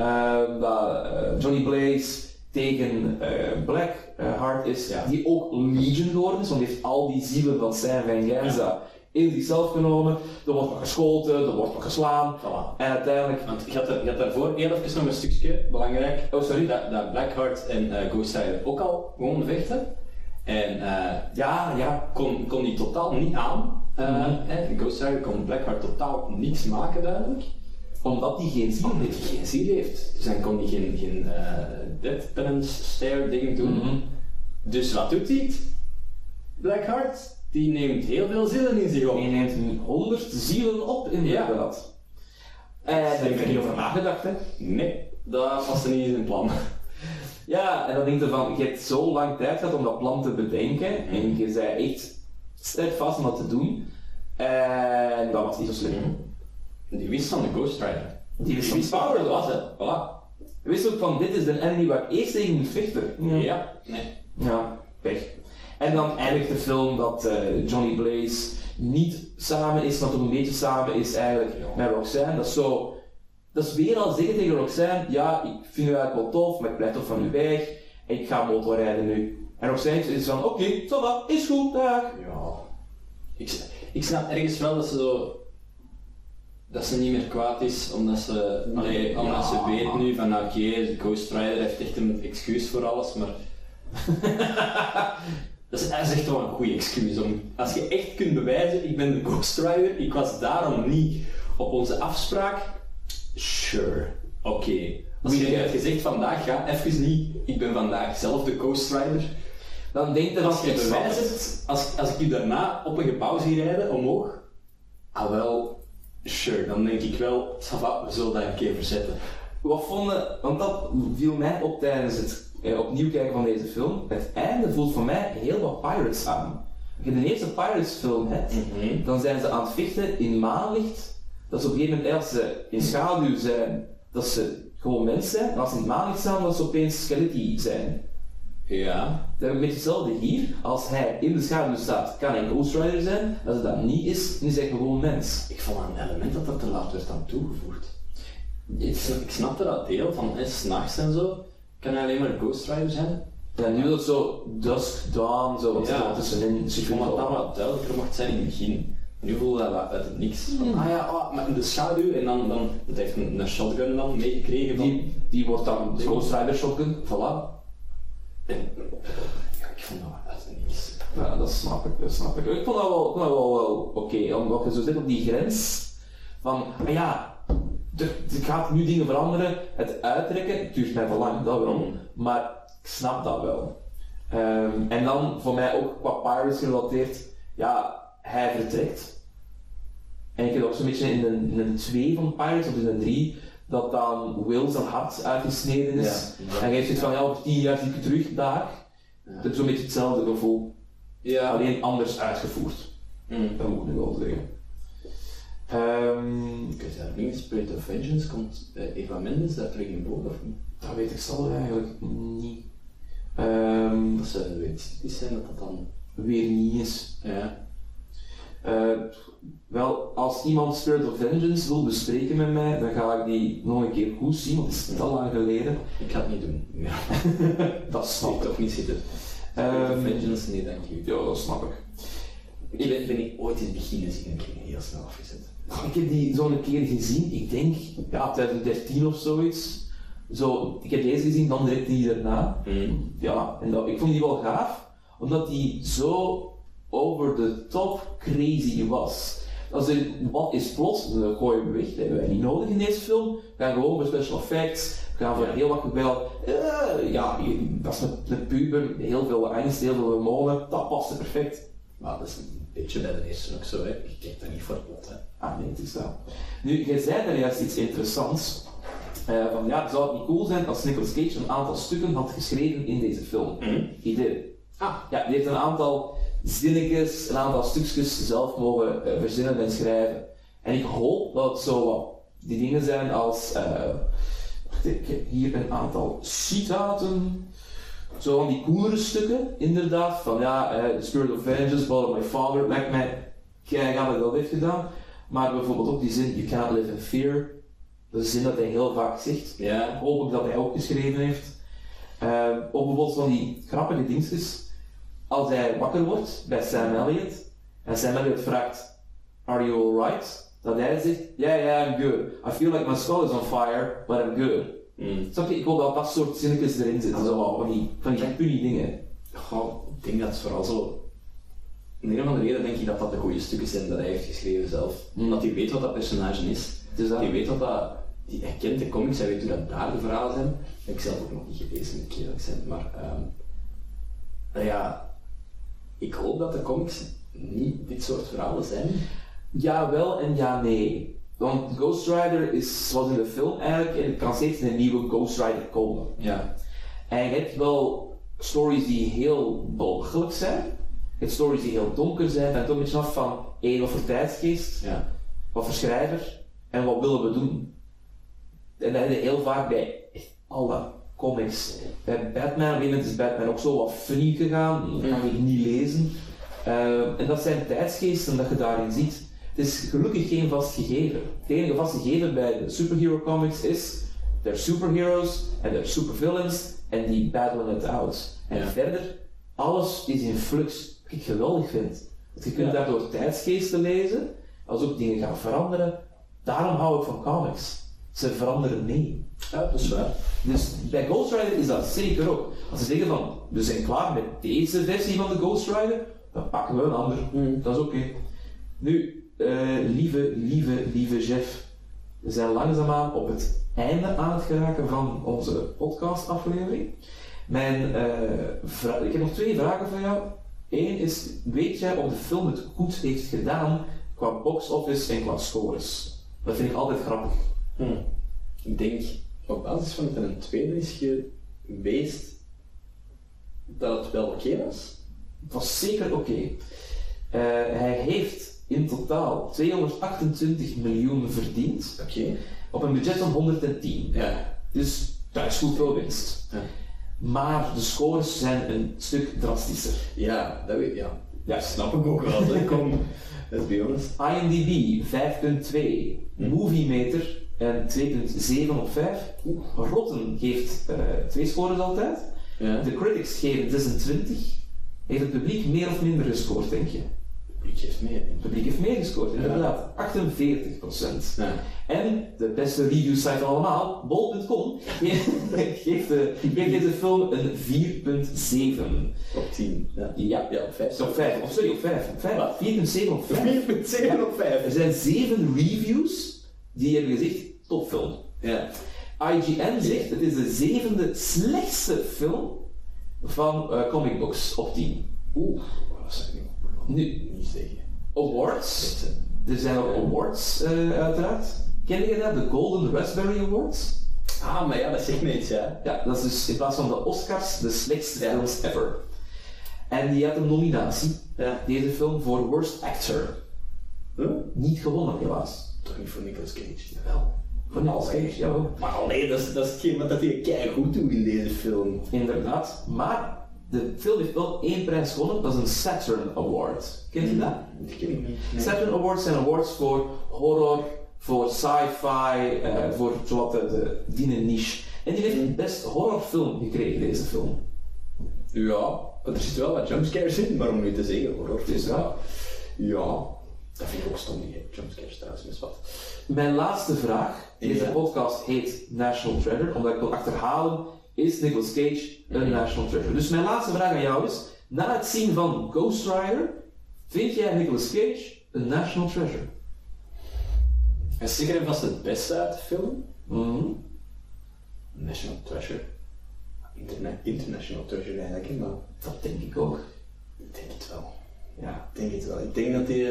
Dat Johnny Blaze tegen Black eh, Heart is, Ja. die ook Legion geworden is, want die heeft al die zielen van San Venganza in zichzelf genomen. Er wordt nog geschoten, er wordt nog geslaan. Voilà. En uiteindelijk, Want je had, je had daarvoor heel even nog een stukje, belangrijk, oh sorry, dat, dat Blackheart en Ghost Rider ook al gewoon vechten. En eh, ja, ja, kon, kon die totaal niet aan. Hè, Ghost Rider kon Blackheart totaal niks maken duidelijk. omdat die geen ziel Omdat heeft. hij geen ziel heeft. Dus dan kon hij geen, geen death penance stare ding doen. Mhm. Dus wat doet hij? Blackheart, die neemt heel veel zielen in zich op. Die neemt 100 zielen op, inderdaad. En daar heb ik niet over nagedacht, hè. Nee, dat was er niet in zijn plan. Ja, en dan denk je van, je hebt zo lang tijd gehad om dat plan te bedenken en je zei echt steadfast om dat te doen. En dat was niet zo slim. Die wist van de Ghost Rider. Die wist wist power was, hè. Voilà. Je wist ook van, dit is de enemy waar ik eerst tegen moet vechten. Ja. Nee. Ja, pech. En dan eindigt de film dat eh, Johnny Blaze niet samen is, maar toch een beetje samen is eigenlijk met Roxanne. Dat is zo, dat is weer al zeggen tegen Roxanne, ja, ik vind u eigenlijk wel tof, maar ik blijf toch van u weg en ik ga motorrijden nu. En Roxanne is van, oké, okay, dat is goed, dag. Ja. Ik, ik snap ergens wel dat ze zo... Dat ze niet meer kwaad is, omdat ze, allee, omdat ja. ze weet nu van oké, de Ghost Rider heeft echt een excuus voor alles, maar... dat, is, dat is echt wel een goede excuus. Om, als je echt kunt bewijzen, ik ben de Ghost Rider, ik was daarom niet op onze afspraak, sure, oké. Als je hebt gezegd vandaag, ga even niet, ik ben vandaag zelf de Ghost Rider, Dan denkt hij als je bewijs hebt, als, als ik je daarna op een gebouw zie rijden, omhoog, ah wel, sure, dan denk ik wel, ça va, we zullen dat een keer verzetten. Wat vonden, want dat viel mij op tijdens het eh, opnieuw kijken van deze film. Het einde voelt voor mij heel wat Pirates aan. Als je de eerste Pirates film hebt, dan zijn ze aan het vechten in maanlicht. Dat ze op een gegeven moment, als ze in schaduw zijn, dat ze gewoon mens zijn. En als ze in maanlicht staan, dat ze opeens skeletie zijn. Ja. Dat ik een beetje hetzelfde hier. Als hij in de schaduw staat, kan hij een Ghost Rider zijn. Als het dat niet is, dan is hij gewoon mens. Ik vond een element dat dat te laat werd aan toegevoegd. Ik, ik snapte dat deel van s'nachts en zo, kan hij alleen maar Ghost Rider zijn. En nu dat zo dusk, dawn, zo wat Ja. ja. tussenin. Dus ik vond dat dat wat duidelijker mocht zijn in het begin. Nu voelde dat uit het niks. Van, ah ja, ah, maar in de schaduw en dan, dan dat heeft een, een shotgun dan meegekregen van... Die, die wordt dan de Ghost Rider shotgun. Voilà. En, ja, ik vond dat wat uit het niks. Ja, dat snap ik, dat snap ik. Ik vond dat wel, ik vond dat wel, wel oké, omdat je zo zit op die grens van, ah ja, er gaat nu dingen veranderen, het uittrekken, het duurt mij te lang, dat wel, Mm. maar ik snap dat wel. Ehm, en dan voor mij ook qua Pirates gerelateerd, ja, hij vertrekt. En ik heb ook zo'n beetje in de, in de 2 van Pirates, of in de 3, dat dan Will zijn hart uitgesneden is. Ja. En jij zit van, ja, over 10 jaar zie ik terug daar. Dat is zo'n beetje hetzelfde gevoel. Ja. Alleen anders uitgevoerd. Mm. Dat moet ik nu wel zeggen. Ehm, Ik weet het niet Spirit of Vengeance, komt eh, Eva Mendes daar terug in voor of niet? Dat weet ik zelf eigenlijk niet. Ehm, Dat zou weer iets typisch zijn dat dat dan... weer niet is. Ja. Eh, wel, als iemand Spirit of Vengeance wil bespreken met mij, dan ga ik die nog een keer goed zien, want het is te lang geleden. Ik ga het niet doen. Ja. Dat snap ik. toch niet zitten. Spirit of Ehm, Vengeance, nee dank u. ja, dat snap ik. Ik ben, ben ik ooit in het begin zien en ik heb heel snel afgezet. Ik heb die zo'n keer gezien, ik denk, ja, 2013 of zoiets. Zo, ik heb deze gezien, dan direct die daarna. Mm. Ja, en dat, ik vond die wel gaaf, omdat die zo over the top crazy was. Als er wat is plot, dan gooien we weg, dat hebben wij niet nodig in deze film. We gaan gewoon voor special effects, we gaan voor heel wat geweld. Eh, ja, dat is met, met puber, heel veel angst, heel veel hormonen, dat paste perfect. Maar dat is een beetje bij de eerste ook zo, hè. Ik kijk daar niet voor plot, hè. Ah nee, het is dat. Nu, jij zei daar juist iets interessants. Eh, van ja, zou het niet cool zijn als Nicolas Cage een aantal stukken had geschreven in deze film? Idee. Ah. Ja, die heeft een aantal zinnetjes, een aantal stukjes zelf mogen eh, verzinnen en schrijven. En ik hoop dat het zo wat die dingen zijn als. wacht, ik heb hier een aantal citaten. Zo van die coolere stukken, inderdaad. Van ja, The Spirit of Vengeance, Blood of My Father, lijkt mij keigaaf dat hij dat heeft gedaan. Maar bijvoorbeeld ook die zin, You can't live in fear. Dat is een zin dat hij heel vaak zegt. Ja. Hoop ik dat hij ook geschreven heeft. Uh, ook bijvoorbeeld van die grappige dingetjes. Als hij wakker wordt bij Sam Elliott en Sam Elliott vraagt: Are you alright? Dat hij zegt: Yeah, yeah, I'm good. I feel like my skull is on fire, but I'm good. Mm. Snap je? Ik hoop dat dat soort zinnetjes erin zitten. Zo van die, van die punny dingen. Goh, ik denk dat het vooral zo... Om een of andere reden denk ik dat dat de goede stukken zijn dat hij heeft geschreven zelf. Omdat hij weet wat dat personage is. Dus dat, Hij weet wat dat... Die, hij kent de comics, hij weet hoe dat daar de verhalen zijn. Dat heb ik zelf ook nog niet gelezen, moet ik eerlijk zijn. Maar ehm, nou ja, ik hoop dat de comics niet dit soort verhalen zijn. ja, wel en ja, nee. Want Ghost Rider is, zoals in de film eigenlijk, en kan steeds een nieuwe Ghost Rider komen. Ja. En je hebt wel stories die heel belachelijk zijn. Je hebt stories die heel donker zijn. Hangt ook een beetje af van één, wat voor tijdsgeest, Ja. wat voor schrijver en wat willen we doen. En dat heb je heel vaak bij alle comics. Bij Batman, op een is Batman ook zo wat funny gegaan. Dat kan ik niet lezen. Eh, en dat zijn tijdsgeesten dat je daarin ziet. Het is gelukkig geen vast gegeven. Het enige vaste gegeven bij de superhero comics is, they're superheroes en they're supervillains en die battlen it out. En Ja. verder, alles is in flux, wat ik geweldig vind. Want je kunt Ja. daardoor tijdsgeesten lezen, als ook dingen gaan veranderen. Daarom hou ik van comics. Ze veranderen mee. ja, dat is waar. Dus bij Ghost Rider is dat zeker ook. Als ze zeggen van, we zijn klaar met deze versie van de Ghost Rider, dan pakken we een ander. Dat is oké. Nu, eh, lieve, lieve, lieve Jeff, we zijn langzaamaan op het einde aan het geraken van onze podcastaflevering. Mijn, vra- ik heb nog twee vragen voor jou. Eén is, weet jij of de film het goed heeft gedaan qua box office en qua scores? Dat vind ik altijd grappig. Hm. Ik denk, op basis van dat er een tweede is geweest, dat het wel oké was. Het was zeker oké. Eh, hij heeft in totaal 228 miljoen verdiend Oké. op een budget van 110. Ja. Dus dat is goed veel winst. Ja. Maar de scores zijn een stuk drastischer. Ja, dat weet ja. Ja, Snap ik ook wel. Kom, let's be honest. IMDb 5.2, Movie Meter en 2.7 op 5. Rotten geeft eh, twee scores altijd. Ja. De critics geven 26. Heeft het publiek meer of minder gescoord, denk je? Publiek geeft mee, denk Het ik. publiek heeft meer gescoord, inderdaad. 48 procent. Ja. En de beste review site allemaal, bol.com, geeft, de- geeft deze film een 4.7. Op 10. Ja. Ja, Ja, op 5. op 5. Of sorry, op 5. Op 5. Wat? 4.7 op 5. 4,7 op 5. Er zijn 7 reviews die hebben gezegd, topfilm. Ja. IGN zegt, het is de zevende slechtste film van eh, comic books op 10. Oeh, dat niet, Nu, niet zeggen. awards. Er zijn ook awards, eh, uiteraard. Ken je dat? De Golden Raspberry Awards? Ah, maar ja, dat zegt me iets, ja. Ja, dat is dus in plaats van de Oscars de slechtste films ever. En die had een nominatie, Ja. deze film, voor Worst Actor. Huh? Niet gewonnen, helaas. Toch niet voor Nicolas Cage? Wel. Van Nicolas Cage, jawel. Maar alleen, dat is, dat is hetgeen wat dat hij kei goed doet in deze film. Inderdaad. Maar de film heeft wel één prijs gewonnen, dat is een Saturn Award. Kent je dat? Dat ken ik niet. Saturn Awards zijn awards voor horror, voor sci-fi, eh, voor zowat de, de die niche. En die heeft een best horrorfilm gekregen, deze film. Ja, er zit wel wat jumpscares in, maar om nu te zeggen, hoor. Dus ja. Ja, dat vind ik ook stom, die jumpscares trouwens, mis wat. Mijn laatste vraag, deze Ja. podcast heet National Treasure, omdat ik wil achterhalen, is Nicolas Cage National Treasure? Dus mijn laatste vraag aan jou is, na het zien van Ghost Rider, vind jij Nicolas Cage een National Treasure? Hij is zeker en vast het beste uit de film. Mhm. National Treasure. Interna international Treasure eigenlijk, maar Dat denk ik ook. ik denk het wel. Ja. Ik denk het wel. Ik denk dat die,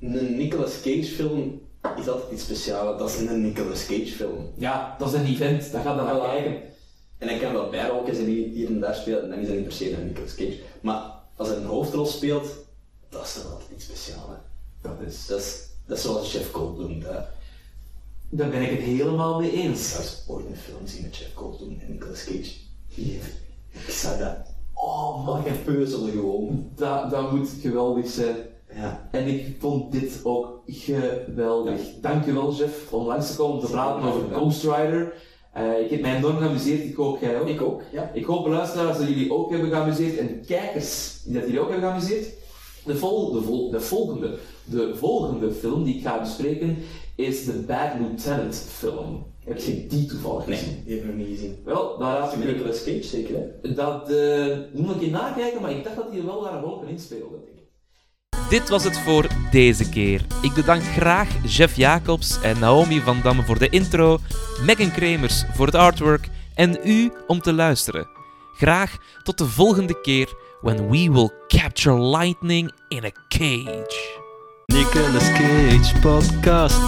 een Nicolas Cage film is altijd iets speciaals. Dat is een Nicolas Cage film. ja, dat is een event, daar gaat dan naar Voilà. En hij kan wel bijrolletjes en hier hier en daar spelen, en dan is dat niet per se een Nicolas Cage. Maar als hij een hoofdrol speelt, dat is dan altijd iets speciaals. hè. Dat is, Dat is, dat is zoals Jeff Goldblum. Dat, daar ben ik het helemaal mee eens. dat is ooit een film zien met Jeff Goldblum en Nicolas Cage. Ik zou dat... Oh ik peuzelen gewoon. Dat, dat moet geweldig zijn. Ja. En ik vond dit ook geweldig. Dankjewel, Jeff, om langs te komen om te praten over Ghost Rider. Eh, ik heb mij enorm geamuseerd, ik hoop jij ook. Ik ook, ja. Ik hoop, luisteraars, dat jullie ook hebben geamuseerd en kijkers dat jullie ook hebben geamuseerd. De, vol, de, vol, de, volgende, de volgende film die ik ga bespreken is de Bad Lieutenant film. Heb je die toevallig gezien? Nee, die heb ik nog niet gezien. Wel, daar raad ik Nicolas Cage zeker, hè? Dat eh, moet ik in nakijken, maar ik dacht dat hij er wel daar een rol in speelde. Dit was het voor deze keer. Ik bedank graag Jeff Jacobs en Naomi van Damme voor de intro, Megan Kremers voor het artwork en u om te luisteren. Graag tot de volgende keer when we will capture lightning in a cage. Nicolas Cage podcast.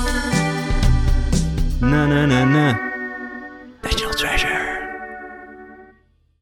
Na na na na.